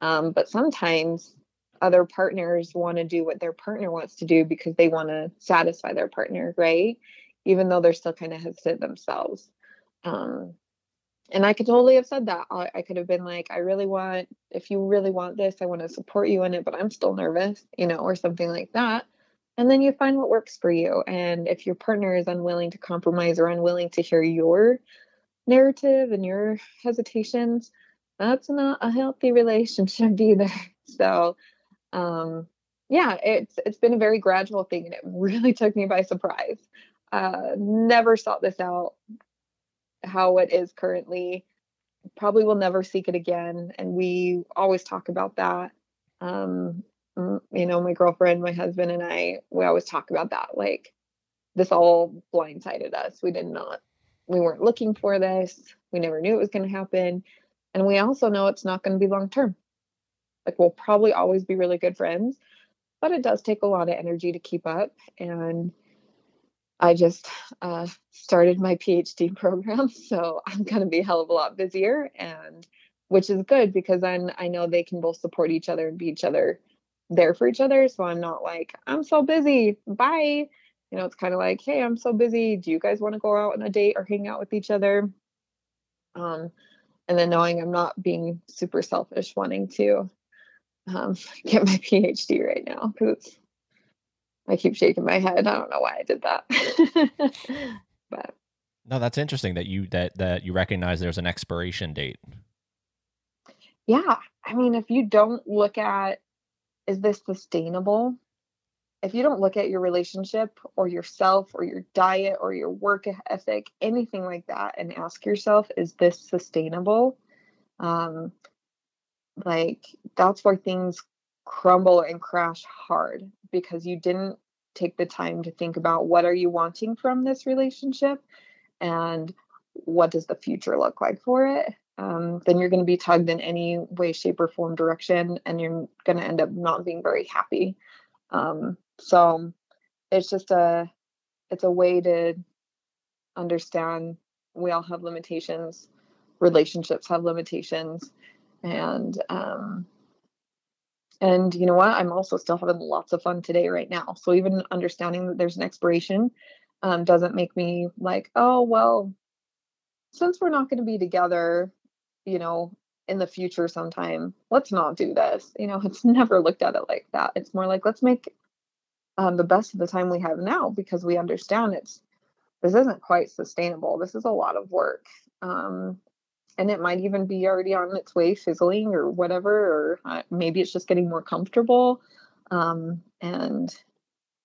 Um, but sometimes other partners want to do what their partner wants to do because they want to satisfy their partner, right? Even though they're still kind of hesitant themselves. Um, and I could totally have said that. I, I could have been like, I really want, if you really want this, I want to support you in it, but I'm still nervous, you know, or something like that. And then you find what works for you. And if your partner is unwilling to compromise or unwilling to hear your narrative and your hesitations, that's not a healthy relationship either. So, um, yeah, it's it's been a very gradual thing, and it really took me by surprise. Uh, never sought this out how it is currently. Probably will never seek it again, and we always talk about that. Um, you know, my girlfriend, my husband, and I, we always talk about that. Like, this all blindsided us. We did not, we weren't looking for this. We never knew it was going to happen. And we also know it's not going to be long term. Like, we'll probably always be really good friends, but it does take a lot of energy to keep up. And I just uh, started my PhD program, so I'm going to be a hell of a lot busier, and which is good because then I know they can both support each other and be each other there for each other. So I'm not like I'm so busy, bye. You know, it's kind of like, hey, I'm so busy. Do you guys want to go out on a date or hang out with each other? Um, and then knowing I'm not being super selfish, wanting to um, get my PhD right now because I keep shaking my head. I don't know why I did that. but no, that's interesting that you that that you recognize there's an expiration date. Yeah. I mean, if you don't look at is this sustainable? If you don't look at your relationship or yourself or your diet or your work ethic, anything like that, and ask yourself, is this sustainable? Um, like that's where things crumble and crash hard because you didn't take the time to think about what are you wanting from this relationship and what does the future look like for it um, then you're going to be tugged in any way shape or form direction and you're going to end up not being very happy um, so it's just a it's a way to understand we all have limitations relationships have limitations and um, and you know what? I'm also still having lots of fun today, right now. So even understanding that there's an expiration um, doesn't make me like, oh, well, since we're not going to be together, you know, in the future sometime, let's not do this. You know, it's never looked at it like that. It's more like, let's make um, the best of the time we have now because we understand it's this isn't quite sustainable. This is a lot of work. Um, and it might even be already on its way fizzling or whatever or uh, maybe it's just getting more comfortable um, and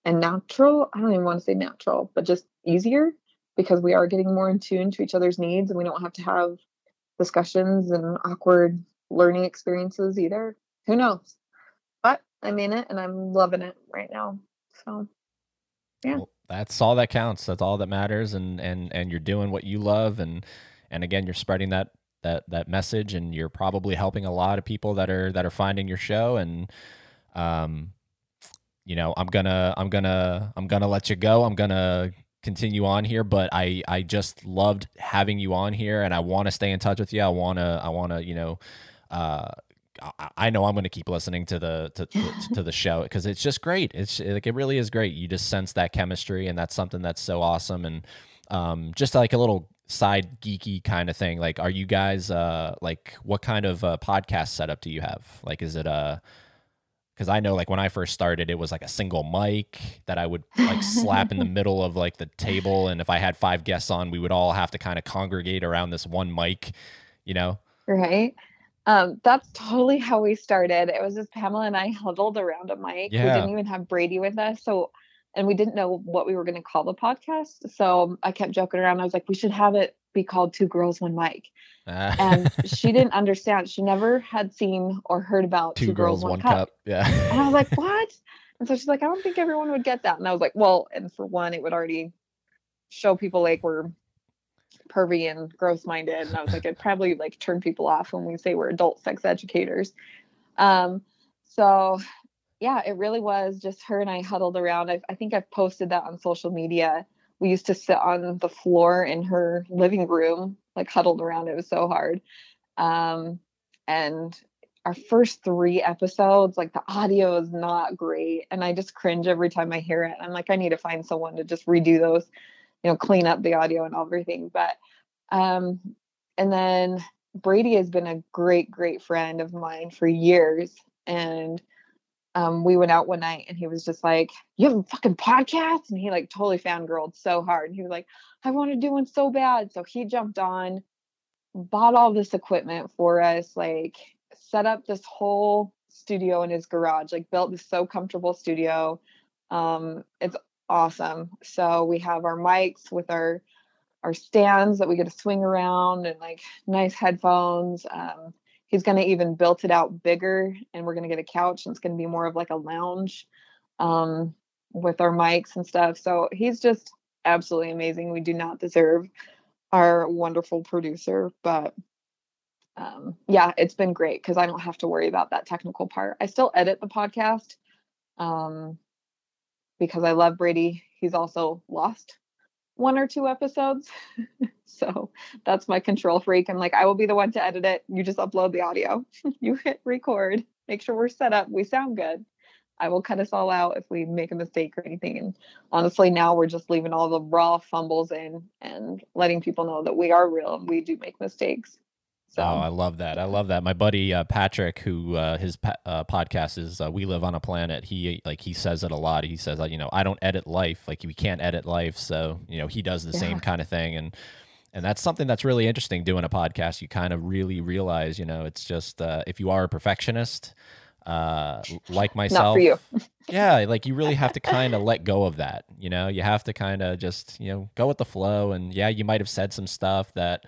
and natural i don't even want to say natural but just easier because we are getting more in tune to each other's needs and we don't have to have discussions and awkward learning experiences either. Who knows? But i'm in it and i'm loving it right now. So yeah. Well, that's all that counts. That's all that matters and and and you're doing what you love and and again you're spreading that that that message and you're probably helping a lot of people that are that are finding your show and um you know i'm gonna i'm gonna i'm gonna let you go. I'm gonna continue on here but i i just loved having you on here and i want to stay in touch with you i want to i want to you know uh I know I'm going to keep listening to the to, to, to the show because it's just great. It's like it really is great. You just sense that chemistry, and that's something that's so awesome. And um, just like a little side geeky kind of thing like are you guys uh like what kind of uh, podcast setup do you have like is it a because I know like when I first started, it was like a single mic that I would like slap in the middle of like the table, and if I had five guests on, we would all have to kind of congregate around this one mic, you know. Right. Um, that's totally how we started. It was just Pamela and I huddled around a mic. Yeah. We didn't even have Brady with us, so and we didn't know what we were going to call the podcast. So I kept joking around. I was like, we should have it be called Two Girls One Mic. Uh. and she didn't understand. She never had seen or heard about Two, two girls, One, one cup. cup. Yeah. and I was like, what? And so she's like, I don't think everyone would get that. And I was like, well, and for one, it would already show people like we're pervy and gross minded. And I was like, it'd probably like turn people off when we say we're adult sex educators. Um, so yeah, it really was just her and I huddled around. I, I think I've posted that on social media. We used to sit on the floor in her living room, like huddled around. It was so hard. Um, and our first three episodes, like the audio is not great. And I just cringe every time I hear it. I'm like, I need to find someone to just redo those, you know, clean up the audio and everything. But, um, and then Brady has been a great, great friend of mine for years. And um, we went out one night and he was just like, You have a fucking podcast? And he like totally fangirled so hard. And he was like, I want to do one so bad. So he jumped on, bought all this equipment for us, like set up this whole studio in his garage, like built this so comfortable studio. Um, it's awesome. So we have our mics with our our stands that we get to swing around and like nice headphones. Um, he's going to even built it out bigger and we're going to get a couch and it's going to be more of like a lounge um, with our mics and stuff. So he's just absolutely amazing. We do not deserve our wonderful producer but um, yeah it's been great because i don't have to worry about that technical part. I still edit the podcast um, because i love brady. He's also lost one or two episodes. so that's my control freak. I'm like, I will be the one to edit it. You just upload the audio. you hit record, make sure we're set up. We sound good. I will cut us all out if we make a mistake or anything. And honestly, now we're just leaving all the raw fumbles in and letting people know that we are real and we do make mistakes. So. Oh, I love that. I love that. My buddy uh, Patrick, who uh, his uh, podcast is uh, "We Live on a Planet," he like he says it a lot. He says, you know, I don't edit life. Like we can't edit life, so you know he does the yeah. same kind of thing, and and that's something that's really interesting. Doing a podcast, you kind of really realize, you know, it's just uh, if you are a perfectionist, uh, like myself, not for you. yeah, like you really have to kind of let go of that. You know, you have to kind of just you know go with the flow, and yeah, you might have said some stuff that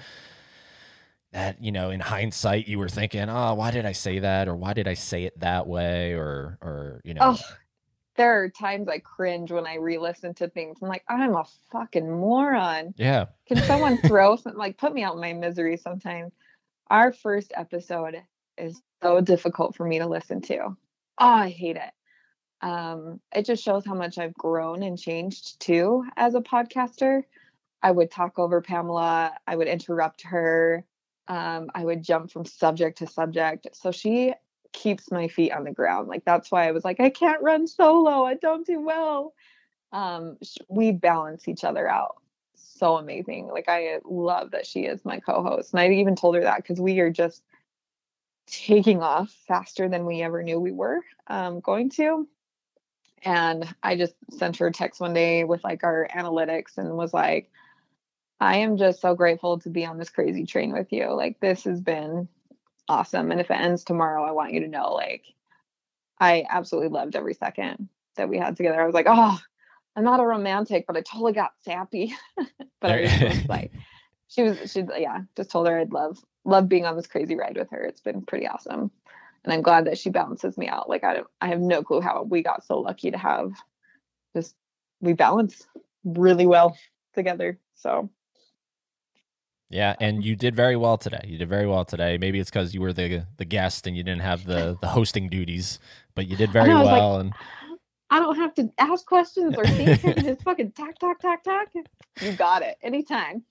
that you know in hindsight you were thinking oh why did i say that? Or why did i say it that way? Or or you know. Oh, there are times i cringe when i re-listen to things. I'm like i'm a fucking moron. Yeah. Can someone throw something like put me out my misery sometimes? Our first episode is so difficult for me to listen to. Oh i hate it. Um it just shows how much i've grown and changed too as a podcaster. I would talk over pamela. I would interrupt her um, I would jump from subject to subject. So she keeps my feet on the ground. Like that's why I was like, I can't run solo. I don't do well. Um, we balance each other out. So amazing. Like I love that she is my co-host. And I even told her that because we are just taking off faster than we ever knew we were um, going to. And I just sent her a text one day with like our analytics and was like, I am just so grateful to be on this crazy train with you. Like this has been awesome. And if it ends tomorrow, I want you to know like I absolutely loved every second that we had together. I was like, oh, I'm not a romantic, but I totally got sappy. but I was like, she was she yeah, just told her I'd love love being on this crazy ride with her. It's been pretty awesome. And I'm glad that she balances me out. Like I I have no clue how we got so lucky to have just we balance really well together. So yeah, and you did very well today. You did very well today. Maybe it's because you were the the guest and you didn't have the the hosting duties, but you did very well. Like, and I don't have to ask questions or think. just fucking tack tack tack tack. You got it anytime.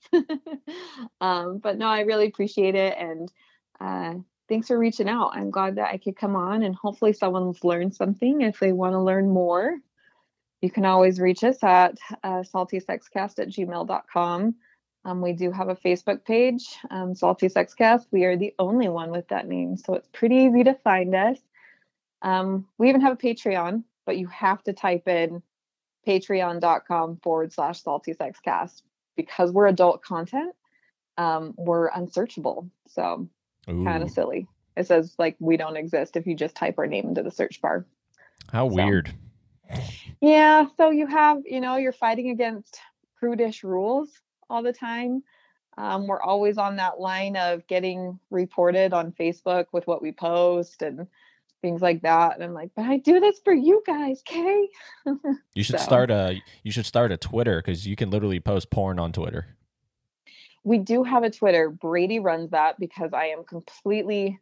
um, but no, I really appreciate it, and uh, thanks for reaching out. I'm glad that I could come on, and hopefully someone's learned something. If they want to learn more, you can always reach us at uh, saltysexcast at gmail.com. Um, we do have a Facebook page, um, Salty Sexcast. We are the only one with that name, so it's pretty easy to find us. Um, we even have a Patreon, but you have to type in patreon.com forward slash salty sex cast because we're adult content. Um, we're unsearchable. So kind of silly. It says like we don't exist if you just type our name into the search bar. how so. weird. Yeah, so you have, you know, you're fighting against prudish rules all the time. Um, we're always on that line of getting reported on Facebook with what we post and things like that. And I'm like, but I do this for you guys, okay? You should So- start a you should start a Twitter because you can literally post porn on Twitter. We do have a Twitter. Brady runs that because I am completely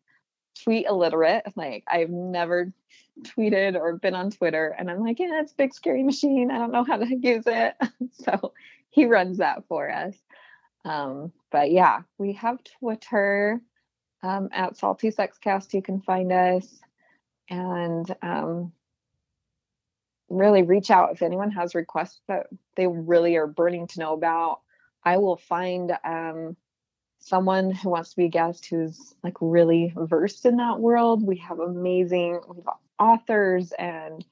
tweet illiterate. Like I've never tweeted or been on Twitter. And I'm like, yeah, it's a big scary machine. I don't know how to use it. so he runs that for us. Um, but yeah, we have Twitter um, at Salty Sexcast. You can find us and um, really reach out if anyone has requests that they really are burning to know about. I will find um, someone who wants to be a guest who's like really versed in that world. We have amazing we have authors and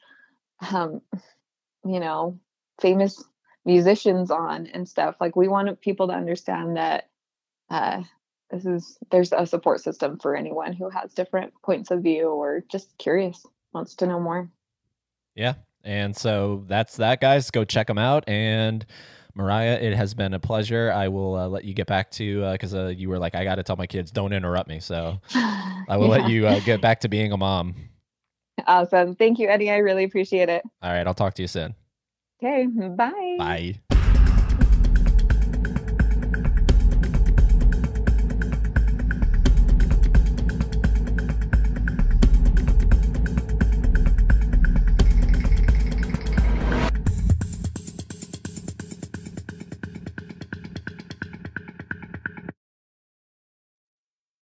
um, you know famous musicians on and stuff. Like we want people to understand that uh, this is there's a support system for anyone who has different points of view or just curious wants to know more. Yeah. And so that's that, guys. Go check them out. And Mariah, it has been a pleasure. I will uh, let you get back to because uh, you were like, I got to tell my kids, don't interrupt me. So I will let you uh, get back to being a mom. Awesome. Thank you, Eddie. I really appreciate it. All right. I'll talk to you soon. Okay. Bye. Bye.